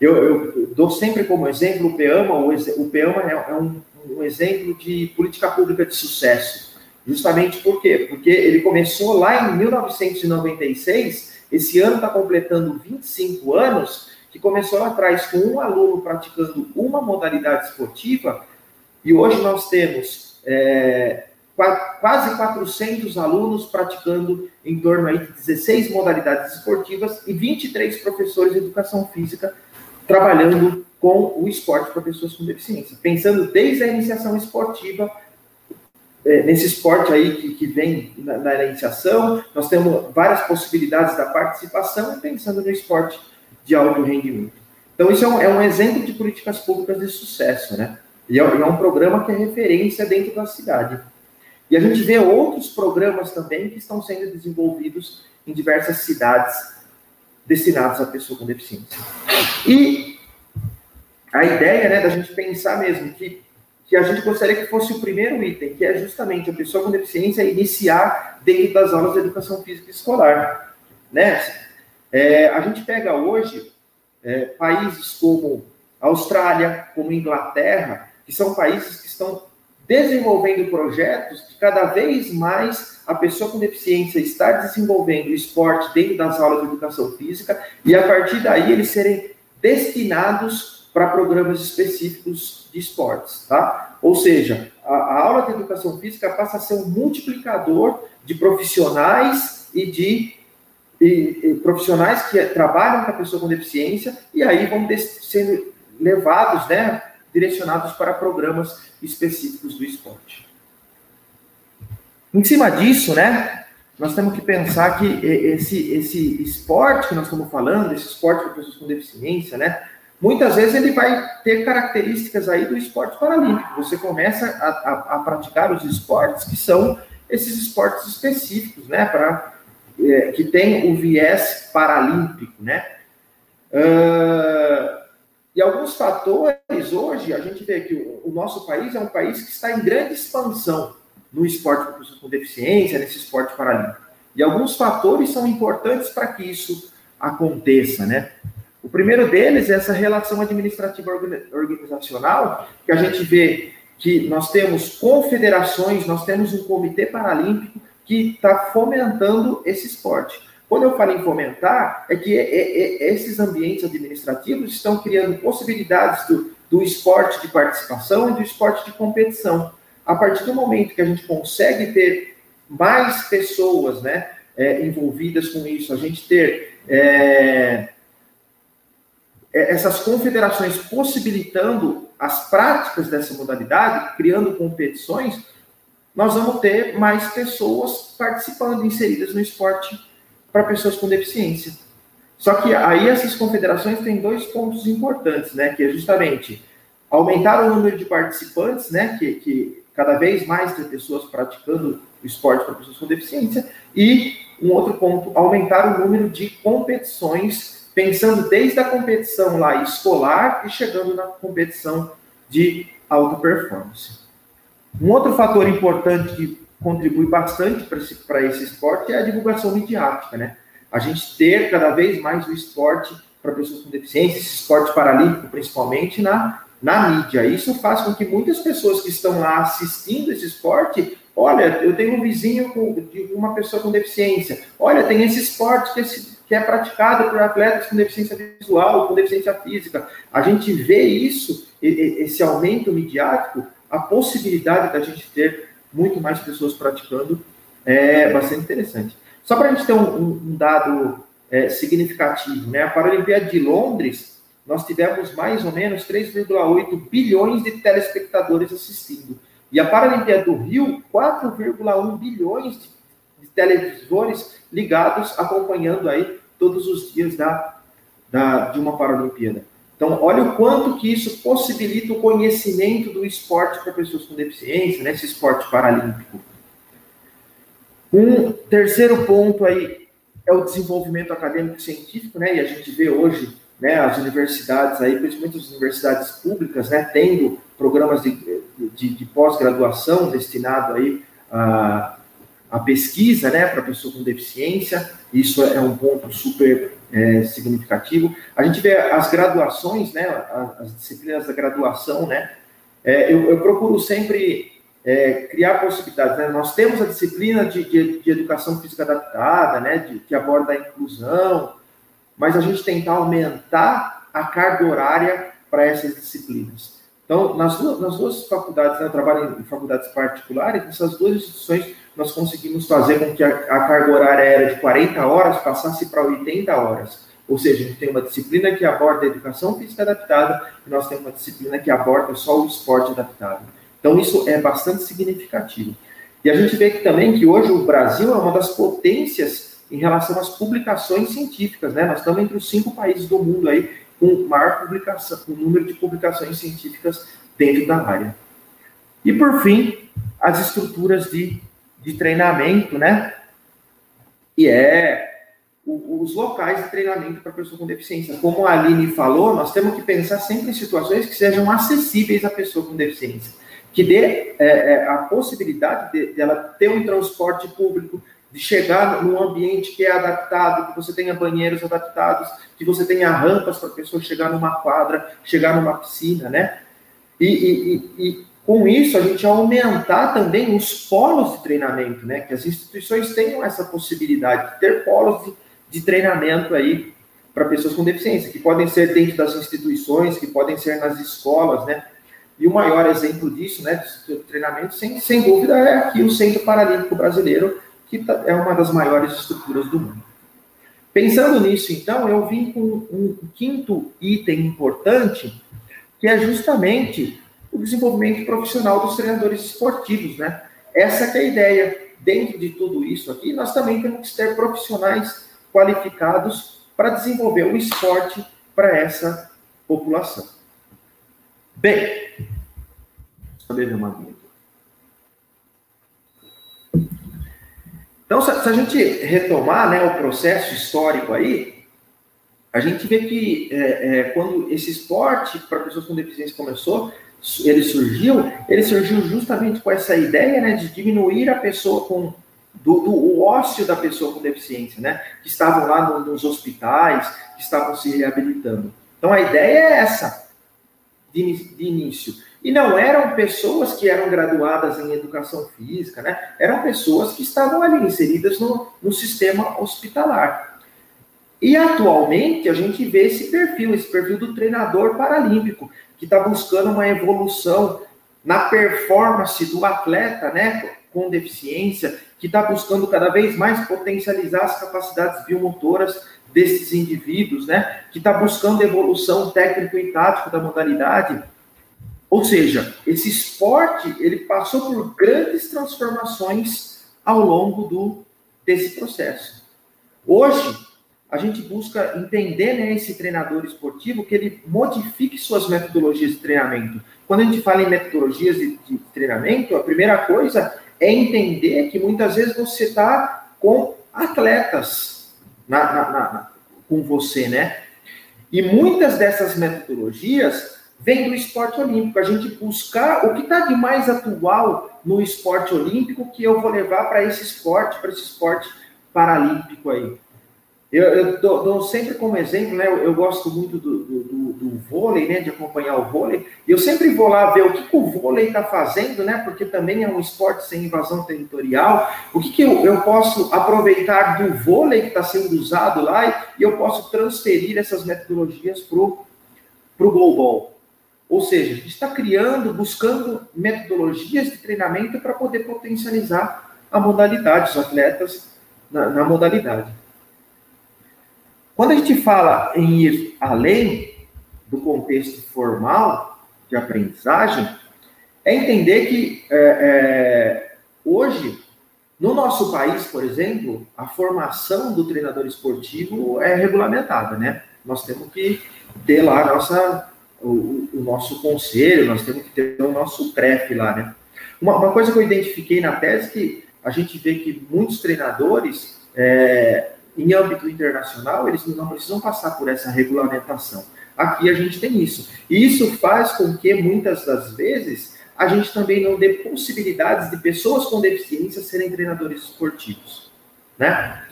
Eu, eu, dou sempre como exemplo o PEAMA, o, o PEAMA é, é um, um, exemplo de política pública de sucesso. Justamente por quê? Porque ele começou lá em 1996, esse ano está completando 25 anos, que começou lá atrás com um aluno praticando uma modalidade esportiva, e hoje nós temos é, quase 400 alunos praticando em torno aí de 16 modalidades esportivas e 23 professores de educação física trabalhando com o esporte para pessoas com deficiência. Pensando desde a iniciação esportiva, é, nesse esporte aí que, que vem na, na, iniciação, nós temos várias possibilidades da participação e pensando no esporte de alto rendimento. Então, isso é um, é um exemplo de políticas públicas de sucesso, né? E é, é um programa que é referência dentro da cidade. E a gente vê outros programas também que estão sendo desenvolvidos em diversas cidades destinados a pessoa com deficiência. E a ideia, né, da gente pensar mesmo que, que a gente gostaria que fosse o primeiro item, que é justamente a pessoa com deficiência iniciar dentro das aulas de educação física escolar, né? É, a gente pega hoje é, países como Austrália, como Inglaterra, que são países que estão desenvolvendo projetos de cada vez mais a pessoa com deficiência estar desenvolvendo esporte dentro das aulas de educação física e a partir daí eles serem destinados para programas específicos de esportes, tá? Ou seja, a, a aula de educação física passa a ser um multiplicador de profissionais e de e, e profissionais que trabalham com a pessoa com deficiência e aí vão sendo levados, né, direcionados para programas específicos do esporte. Em cima disso, né, nós temos que pensar que esse, esse esporte que nós estamos falando, esse esporte para pessoas com deficiência, né, muitas vezes ele vai ter características aí do esporte paralímpico. Você começa a, a, a praticar os esportes que são esses esportes específicos, né, para é, que tem o viés paralímpico, né. Uh, e alguns fatores, hoje, a gente vê que o, o nosso país é um país que está em grande expansão no esporte para pessoas com deficiência, nesse esporte paralímpico. E alguns fatores são importantes para que isso aconteça, né? O primeiro deles é essa relação administrativa organizacional, que a gente vê que nós temos confederações, nós temos um comitê paralímpico que está fomentando esse esporte. Quando eu falo em fomentar, é que é, é, é, esses ambientes administrativos estão criando possibilidades do, do esporte de participação e do esporte de competição. A partir do momento que a gente consegue ter mais pessoas né, é, envolvidas com isso, a gente ter é, é, essas confederações possibilitando as práticas dessa modalidade, criando competições, nós vamos ter mais pessoas participando, inseridas no esporte para pessoas com deficiência. Só que aí essas confederações têm dois pontos importantes, né? Que é justamente aumentar o número de participantes, né? Que, que cada vez mais tem pessoas praticando o esporte para pessoas com deficiência. E um outro ponto, aumentar o número de competições, pensando desde a competição lá escolar e chegando na competição de alta performance. Um outro fator importante que contribui bastante para esse, esse esporte é a divulgação midiática, né? A gente ter cada vez mais o esporte para pessoas com deficiência, esse esporte paralímpico principalmente, na, na mídia. Isso faz com que muitas pessoas que estão lá assistindo esse esporte, olha, eu tenho um vizinho com, de uma pessoa com deficiência, olha, tem esse esporte que, esse, que é praticado por atletas com deficiência visual, com deficiência física. A gente vê isso, esse aumento midiático, a possibilidade da gente ter muito mais pessoas praticando é bastante interessante. Só para a gente ter um, um dado é, significativo, né? A Paralimpíada de Londres, nós tivemos mais ou menos 3,8 bilhões de telespectadores assistindo. E a Paralimpíada do Rio, 4,1 bilhões de, de televisores ligados, acompanhando aí todos os dias da, da, de uma Paralimpíada. Então, olha o quanto que isso possibilita o conhecimento do esporte para pessoas com deficiência, né, esse esporte paralímpico. Um terceiro ponto aí é o desenvolvimento acadêmico científico, né, e a gente vê hoje né, as universidades aí, principalmente as universidades públicas, né, tendo programas de, de, de pós-graduação destinado aí a, a pesquisa, né, para pessoa com deficiência, isso é um ponto super é, significativo. A gente vê as graduações, né, as disciplinas da graduação, né, é, eu, eu, procuro sempre é, criar possibilidades. Né? Nós temos a disciplina de, de, de educação física adaptada, né, de, que aborda a inclusão, mas a gente tentar aumentar a carga horária para essas disciplinas. Então, nas duas, nas duas faculdades, né, eu trabalho em faculdades particulares, nessas duas instituições nós conseguimos fazer com que a, a carga horária era de 40 horas passasse para 80 horas. Ou seja, a gente tem uma disciplina que aborda a educação física adaptada e nós temos uma disciplina que aborda só o esporte adaptado. Então, isso é bastante significativo. E a gente vê que também que hoje o Brasil é uma das potências em relação às publicações científicas, né? Nós estamos entre os cinco países do mundo aí com maior publicação, com número de publicações científicas dentro da área. E por fim, as estruturas de de treinamento, né? E é os locais de treinamento para pessoa com deficiência. Como a Aline falou, nós temos que pensar sempre em situações que sejam acessíveis à pessoa com deficiência, que dê é, é, a possibilidade de, de, ela ter um transporte público, de chegar num ambiente que é adaptado, que você tenha banheiros adaptados, que você tenha rampas para a pessoa chegar numa quadra, chegar numa piscina, né? E, e, e, com isso, a gente aumentar também os polos de treinamento, né? Que as instituições tenham essa possibilidade de ter polos de, de treinamento aí para pessoas com deficiência, que podem ser dentro das instituições, que podem ser nas escolas, né? E o maior exemplo disso, né, de treinamento, sem, sem dúvida, é aqui o Centro Paralímpico Brasileiro, que tá, é uma das maiores estruturas do mundo. Pensando nisso, então, eu vim com um quinto item importante, que é justamente o desenvolvimento profissional dos treinadores esportivos, né? Essa é a ideia. Dentro de tudo isso aqui, nós também temos que ter profissionais qualificados para desenvolver o esporte para essa população. Bem, saber uma aqui. Então, se a gente retomar né, o processo histórico aí, a gente vê que é, é, quando esse esporte para pessoas com deficiência começou, ele surgiu, ele surgiu justamente com essa ideia né, de diminuir a pessoa com do, do o ócio da pessoa com deficiência, né, que estavam lá no, nos hospitais, que estavam se reabilitando. Então a ideia é essa de, de início. E não eram pessoas que eram graduadas em educação física, né? Eram pessoas que estavam ali inseridas no, no sistema hospitalar. E atualmente a gente vê esse perfil, esse perfil do treinador paralímpico, que está buscando uma evolução na performance do atleta, né, com deficiência, que está buscando cada vez mais potencializar as capacidades biomotoras desses indivíduos, né, que está buscando evolução técnico e tático da modalidade. Ou seja, esse esporte ele passou por grandes transformações ao longo do desse processo. Hoje, a gente busca entender né, esse treinador esportivo que ele modifique suas metodologias de treinamento. Quando a gente fala em metodologias de, de treinamento, a primeira coisa é entender que muitas vezes você está com atletas na, na, na, com você, né? E muitas dessas metodologias vem do esporte olímpico. A gente buscar o que está de mais atual no esporte olímpico que eu vou levar para esse esporte, para esse esporte paralímpico aí. Eu, eu dou, dou, sempre como exemplo, né? Eu, gosto muito do, do, do, do, vôlei, né? De acompanhar o vôlei. E eu sempre vou lá ver o que, que o vôlei está fazendo, né? Porque também é um esporte sem invasão territorial. O que, que eu, eu posso aproveitar do vôlei que está sendo usado lá e, e eu posso transferir essas metodologias para o global. Ou seja, a gente está criando, buscando metodologias de treinamento para poder potencializar a modalidade, os atletas na, na modalidade. Quando a gente fala em ir além do contexto formal de aprendizagem, é entender que é, é, hoje, no nosso país, por exemplo, a formação do treinador esportivo é regulamentada, né? Nós temos que ter lá nossa, o, o nosso conselho, nós temos que ter o nosso CREF lá, né? Uma, uma, coisa que eu identifiquei na tese é que a gente vê que muitos treinadores é, em âmbito internacional, eles não precisam passar por essa regulamentação. Aqui a gente tem isso. E isso faz com que, muitas das vezes, a gente também não dê possibilidades de pessoas com deficiência serem treinadores esportivos. Né?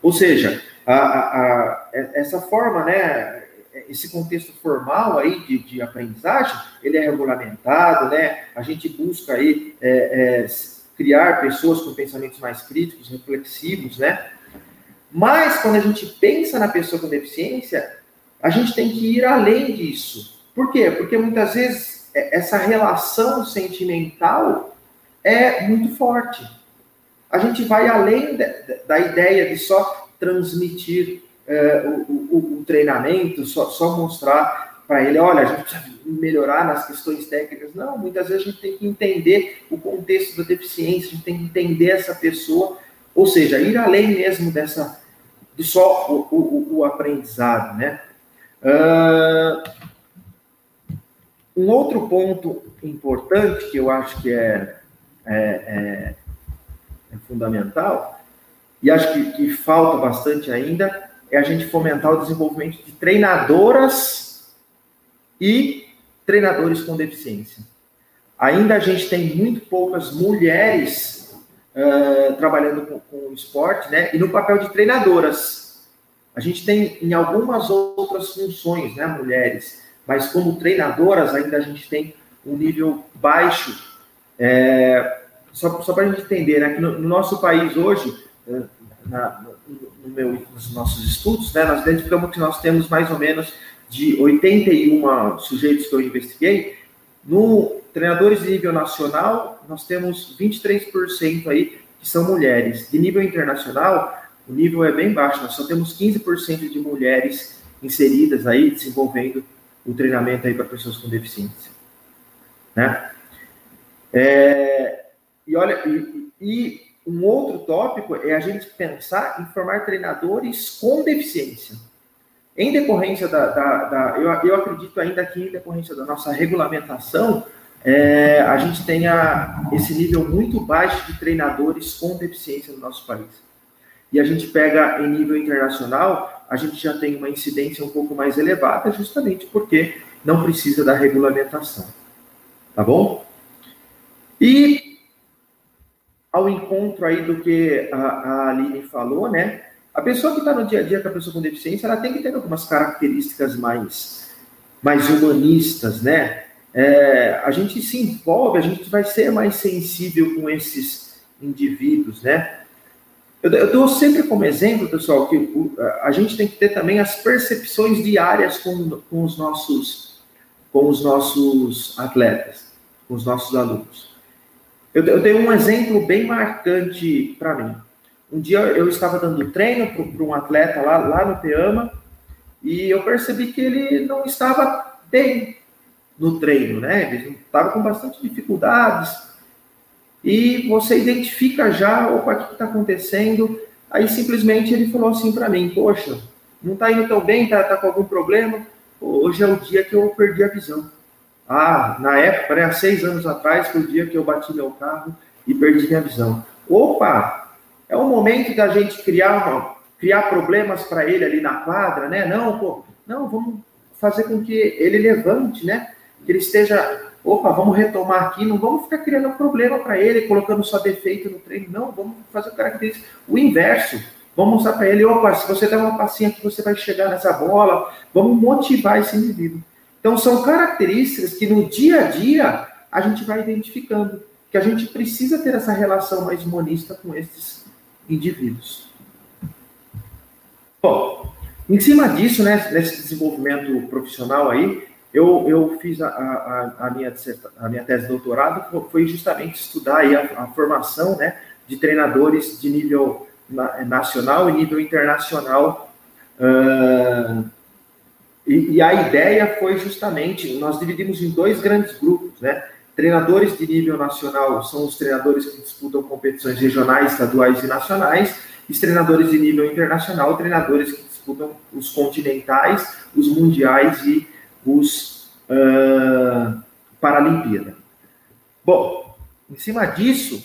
Ou seja, a, a, a, essa forma, né, esse contexto formal aí de, de, aprendizagem, ele é regulamentado, né? A gente busca aí é, é, criar pessoas com pensamentos mais críticos, reflexivos, né? Mas quando a gente pensa na pessoa com deficiência, a gente tem que ir além disso. Por quê? Porque muitas vezes é, essa relação sentimental é muito forte. A gente vai além da ideia de só transmitir é, o, o, o, treinamento, só, só mostrar para ele, olha, a gente precisa melhorar nas questões técnicas. Não, muitas vezes a gente tem que entender o contexto da deficiência, a gente tem que entender essa pessoa, ou seja, ir além mesmo dessa, de só o, o, o aprendizado, né? Uh, um outro ponto importante que eu acho que é, é, é, é fundamental, e acho que, que, falta bastante ainda, é a gente fomentar o desenvolvimento de treinadoras e treinadores com deficiência. Ainda a gente tem muito poucas mulheres uh, trabalhando com, com o esporte, né? E no papel de treinadoras. A gente tem em algumas outras funções, né, mulheres, mas como treinadoras ainda a gente tem um nível baixo. É, só só para a gente entender, né, que no, no nosso país hoje, na, no, no meu, nos nossos estudos, né, nós identificamos que nós temos mais ou menos de 81 sujeitos que eu investiguei, no treinadores de nível nacional, nós temos 23% aí que são mulheres. De nível internacional, o nível é bem baixo, nós só temos 15% de mulheres inseridas aí, desenvolvendo o treinamento aí para pessoas com deficiência. Né? É, e olha, e, e um outro tópico é a gente pensar em formar treinadores com deficiência. Em decorrência da, da, da eu, eu, acredito ainda que em decorrência da nossa regulamentação, é, a gente tenha esse nível muito baixo de treinadores com deficiência no nosso país. E a gente pega em nível internacional, a gente já tem uma incidência um pouco mais elevada, justamente porque não precisa da regulamentação. Tá bom? E ao encontro aí do que a, a Aline falou, né? A pessoa que está no dia a dia com a pessoa com deficiência, ela tem que ter algumas características mais, mais humanistas, né? É, a gente se envolve, a gente vai ser mais sensível com esses indivíduos, né? Eu, eu dou sempre como exemplo, pessoal, que o, a gente tem que ter também as percepções diárias com, com os nossos com os nossos atletas, com os nossos alunos. Eu, eu tenho um exemplo bem marcante para mim. Um dia eu estava dando treino para um atleta lá, lá no Peama e eu percebi que ele não estava bem no treino, né? Ele estava com bastante dificuldades e você identifica já, o que está acontecendo? Aí simplesmente ele falou assim para mim, poxa, não está indo tão bem, está tá com algum problema? Hoje é o dia que eu perdi a visão. Ah, na época, né, há seis anos atrás, foi o dia que eu bati meu carro e perdi minha visão. Opa, é um momento da gente criar, uma, criar problemas para ele ali na quadra, né? Não, pô, não, vamos fazer com que ele levante, né? que ele esteja, opa, vamos retomar aqui, não vamos ficar criando problema para ele, colocando só defeito no treino, não, vamos fazer o característico, o inverso. Vamos mostrar para ele, opa, se você der uma passinha que você vai chegar nessa bola, vamos motivar esse indivíduo. Então, são características que no dia a dia a gente vai identificando, que a gente precisa ter essa relação mais monista com esses indivíduos. Bom, em cima disso, né, nesse desenvolvimento profissional aí, eu, eu fiz a, a, a, minha, a minha tese de doutorado, foi justamente estudar aí a, a formação né, de treinadores de nível nacional e nível internacional. Uh, e, e, a ideia foi justamente, nós dividimos em dois grandes grupos, né? Treinadores de nível nacional são os treinadores que disputam competições regionais, estaduais e nacionais, e os treinadores de nível internacional, treinadores que disputam os continentais, os mundiais e os uh, Paralimpíada. Bom, em cima disso,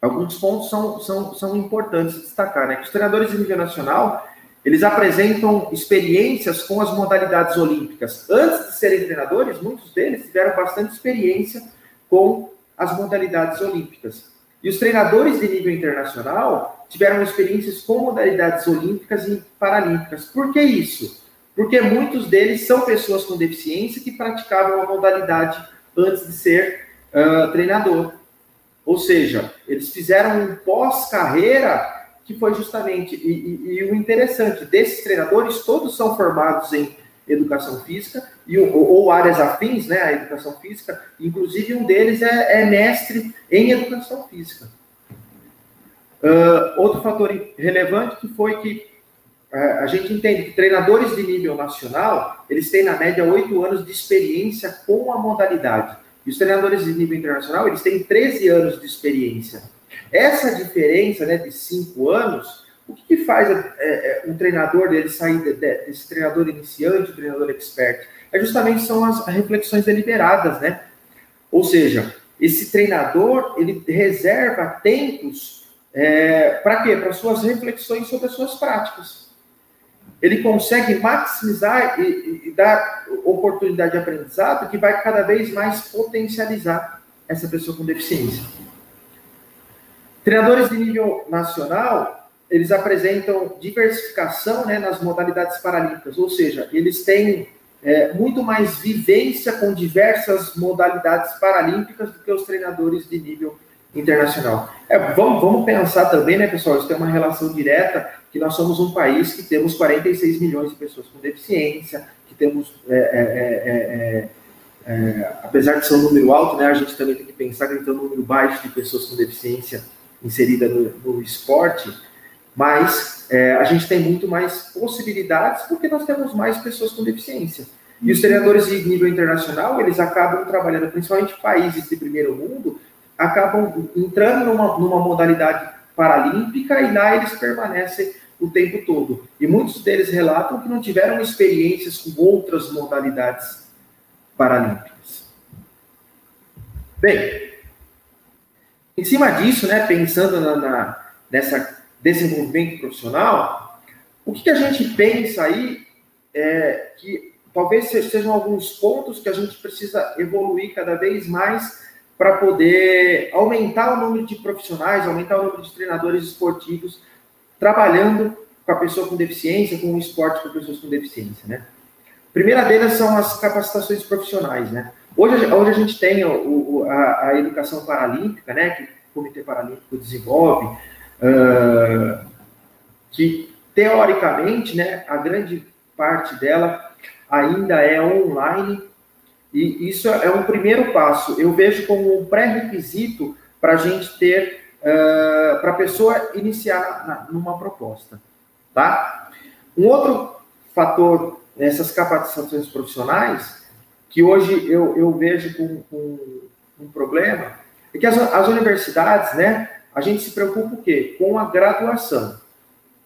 alguns pontos são, são, são importantes de destacar, né? Que os treinadores de nível nacional, eles apresentam experiências com as modalidades olímpicas. Antes de serem treinadores, muitos deles tiveram bastante experiência com as modalidades olímpicas. E os treinadores de nível internacional tiveram experiências com modalidades olímpicas e paralímpicas. Por que isso? Porque muitos deles são pessoas com deficiência que praticavam a modalidade antes de ser uh, treinador. Ou seja, eles fizeram um pós-carreira que foi justamente. E, e, e, o interessante desses treinadores, todos são formados em educação física e, ou, ou áreas afins, né, a educação física. Inclusive, um deles é, é mestre em educação física. Uh, outro fator relevante que foi que uh, a gente entende que treinadores de nível nacional, eles têm na média oito anos de experiência com a modalidade. E os treinadores de nível internacional, eles têm 13 anos de experiência. Essa diferença né, de 5 anos, o que, que faz é, é, um treinador dele sair de, de, desse treinador iniciante, treinador expert? É justamente são as reflexões deliberadas, né? Ou seja, esse treinador, ele reserva tempos é, para quê? Para suas reflexões sobre as suas práticas ele consegue maximizar e, e, dar oportunidade de aprendizado que vai cada vez mais potencializar essa pessoa com deficiência. Treinadores de nível nacional, eles apresentam diversificação né, nas modalidades paralímpicas, ou seja, eles têm é, muito mais vivência com diversas modalidades paralímpicas do que os treinadores de nível internacional. É, vamos, vamos pensar também, né, pessoal, isso tem uma relação direta que nós somos um país que temos 46 milhões de pessoas com deficiência, que temos, é é, é, é, apesar de ser um número alto, né, a gente também tem que pensar que tem um número baixo de pessoas com deficiência inserida no, no esporte, mas a gente tem muito mais possibilidades porque nós temos mais pessoas com deficiência. E os treinadores de nível internacional, eles acabam trabalhando, principalmente países de primeiro mundo, acabam entrando numa, numa modalidade paralímpica e lá eles permanecem o tempo todo. E muitos deles relatam que não tiveram experiências com outras modalidades paralímpicas. Bem, em cima disso, né, pensando na, na, nessa desenvolvimento profissional, o que, que a gente pensa aí é que talvez sejam alguns pontos que a gente precisa evoluir cada vez mais para poder aumentar o número de profissionais, aumentar o número de treinadores esportivos trabalhando com a pessoa com deficiência, com o esporte para pessoas com deficiência, né? primeira delas são as capacitações profissionais, né? Hoje, hoje a gente tem o, a, a, educação paralímpica, né? Que o Comitê Paralímpico desenvolve, uh, que teoricamente, né? A grande parte dela ainda é online e isso é um primeiro passo. Eu vejo como um pré-requisito para a gente ter, uh, para a pessoa iniciar na, numa proposta. Tá? Um outro fator nessas capacitações profissionais, que hoje eu, eu vejo com, com um problema, é que as, as universidades, né, a gente se preocupa o quê? Com a graduação.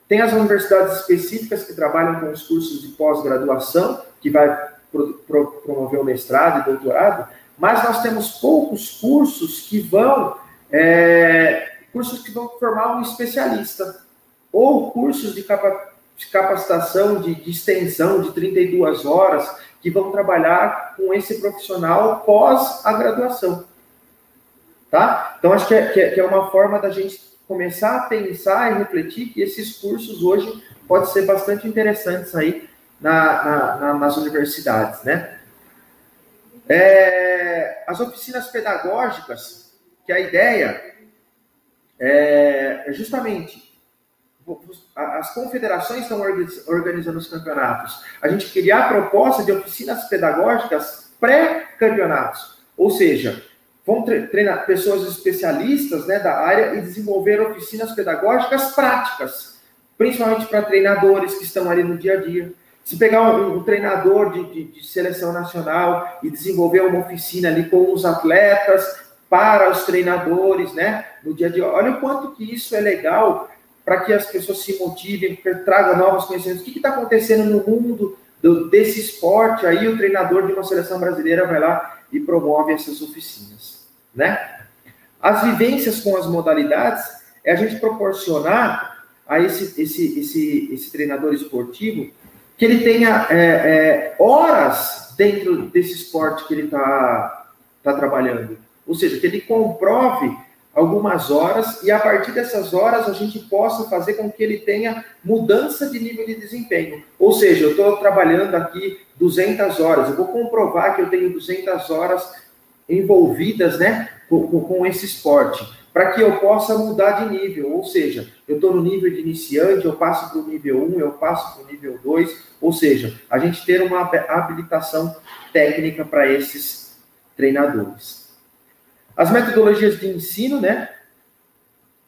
Tem as universidades específicas que trabalham com os cursos de pós-graduação, que vai pro, pro, promover o mestrado e doutorado, mas nós temos poucos cursos que vão é, cursos que vão formar um especialista ou cursos de, capa, de capacitação de, de, extensão de 32 horas que vão trabalhar com esse profissional pós a graduação. Tá? Então, acho que é, que é, que é uma forma da gente começar a pensar e refletir que esses cursos hoje podem ser bastante interessantes aí na, na, na, nas universidades, né? É, as oficinas pedagógicas, que a ideia é, é justamente as confederações estão organizando os campeonatos. A gente queria a proposta de oficinas pedagógicas pré-campeonatos, ou seja, vão treinar pessoas especialistas né, da área e desenvolver oficinas pedagógicas práticas, principalmente para treinadores que estão ali no dia a dia. Se pegar um, um treinador de, de, de, seleção nacional e desenvolver uma oficina ali com os atletas, para os treinadores, né, no dia a dia, olha o quanto que isso é legal para que as pessoas se motivem, tragam novos conhecimentos. O que está acontecendo no mundo do, desse esporte? Aí o treinador de uma seleção brasileira vai lá e promove essas oficinas, né? As vivências com as modalidades é a gente proporcionar a esse, esse, esse, esse treinador esportivo que ele tenha é, é, horas dentro desse esporte que ele está tá trabalhando. Ou seja, que ele comprove algumas horas e a partir dessas horas a gente possa fazer com que ele tenha mudança de nível de desempenho. Ou seja, eu estou trabalhando aqui 200 horas, eu vou comprovar que eu tenho 200 horas envolvidas né, com, com esse esporte, para que eu possa mudar de nível. Ou seja, eu estou no nível de iniciante, eu passo para o nível 1, eu passo para o nível 2, ou seja, a gente ter uma habilitação técnica para esses treinadores. As metodologias de ensino, né?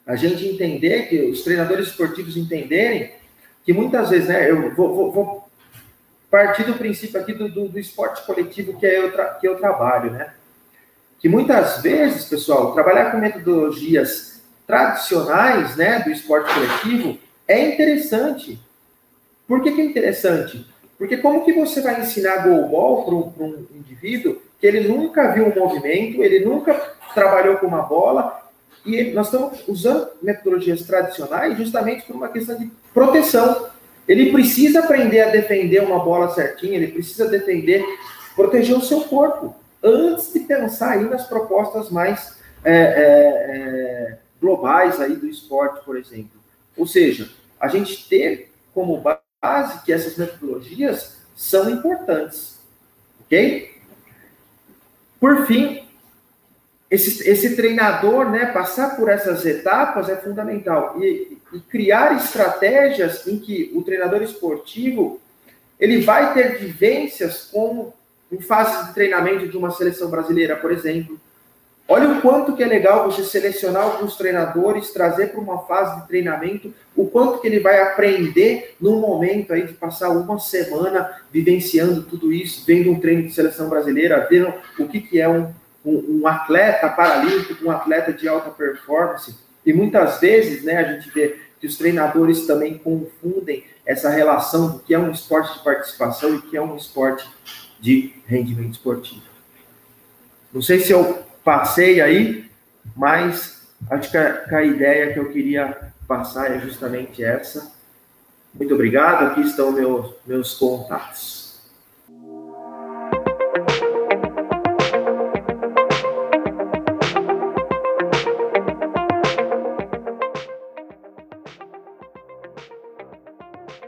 A gente entender, que os treinadores esportivos entenderem que muitas vezes, né? Eu vou, vou, vou partir do princípio aqui do, do, do esporte coletivo que, é eu que eu trabalho, né? Que muitas vezes, pessoal, trabalhar com metodologias tradicionais, né, do esporte coletivo é interessante. Por que, que é interessante? Porque como que você vai ensinar goalball para um, um indivíduo ele nunca viu um movimento, ele nunca trabalhou com uma bola, e nós estamos usando metodologias tradicionais justamente por uma questão de proteção. Ele precisa aprender a defender uma bola certinha, ele precisa defender, proteger o seu corpo, antes de pensar aí nas propostas mais é, é, é, globais aí do esporte, por exemplo. Ou seja, a gente ter como base que essas metodologias são importantes, ok? Por fim, esse, esse treinador, né, passar por essas etapas é fundamental. E, e criar estratégias em que o treinador esportivo ele vai ter vivências como em fase de treinamento de uma seleção brasileira, por exemplo, Olha o quanto que é legal você selecionar alguns treinadores, trazer para uma fase de treinamento, o quanto que ele vai aprender no momento aí de passar uma semana vivenciando tudo isso, vendo um treino de seleção brasileira, vendo o que, que é um, um, um atleta paralímpico, um atleta de alta performance. E muitas vezes, né, a gente vê que os treinadores também confundem essa relação do que é um esporte de participação e que é um esporte de rendimento esportivo. Não sei se eu passei aí, mas acho que a, que a ideia que eu queria passar é justamente essa. Muito obrigado, aqui estão meus, meus contatos.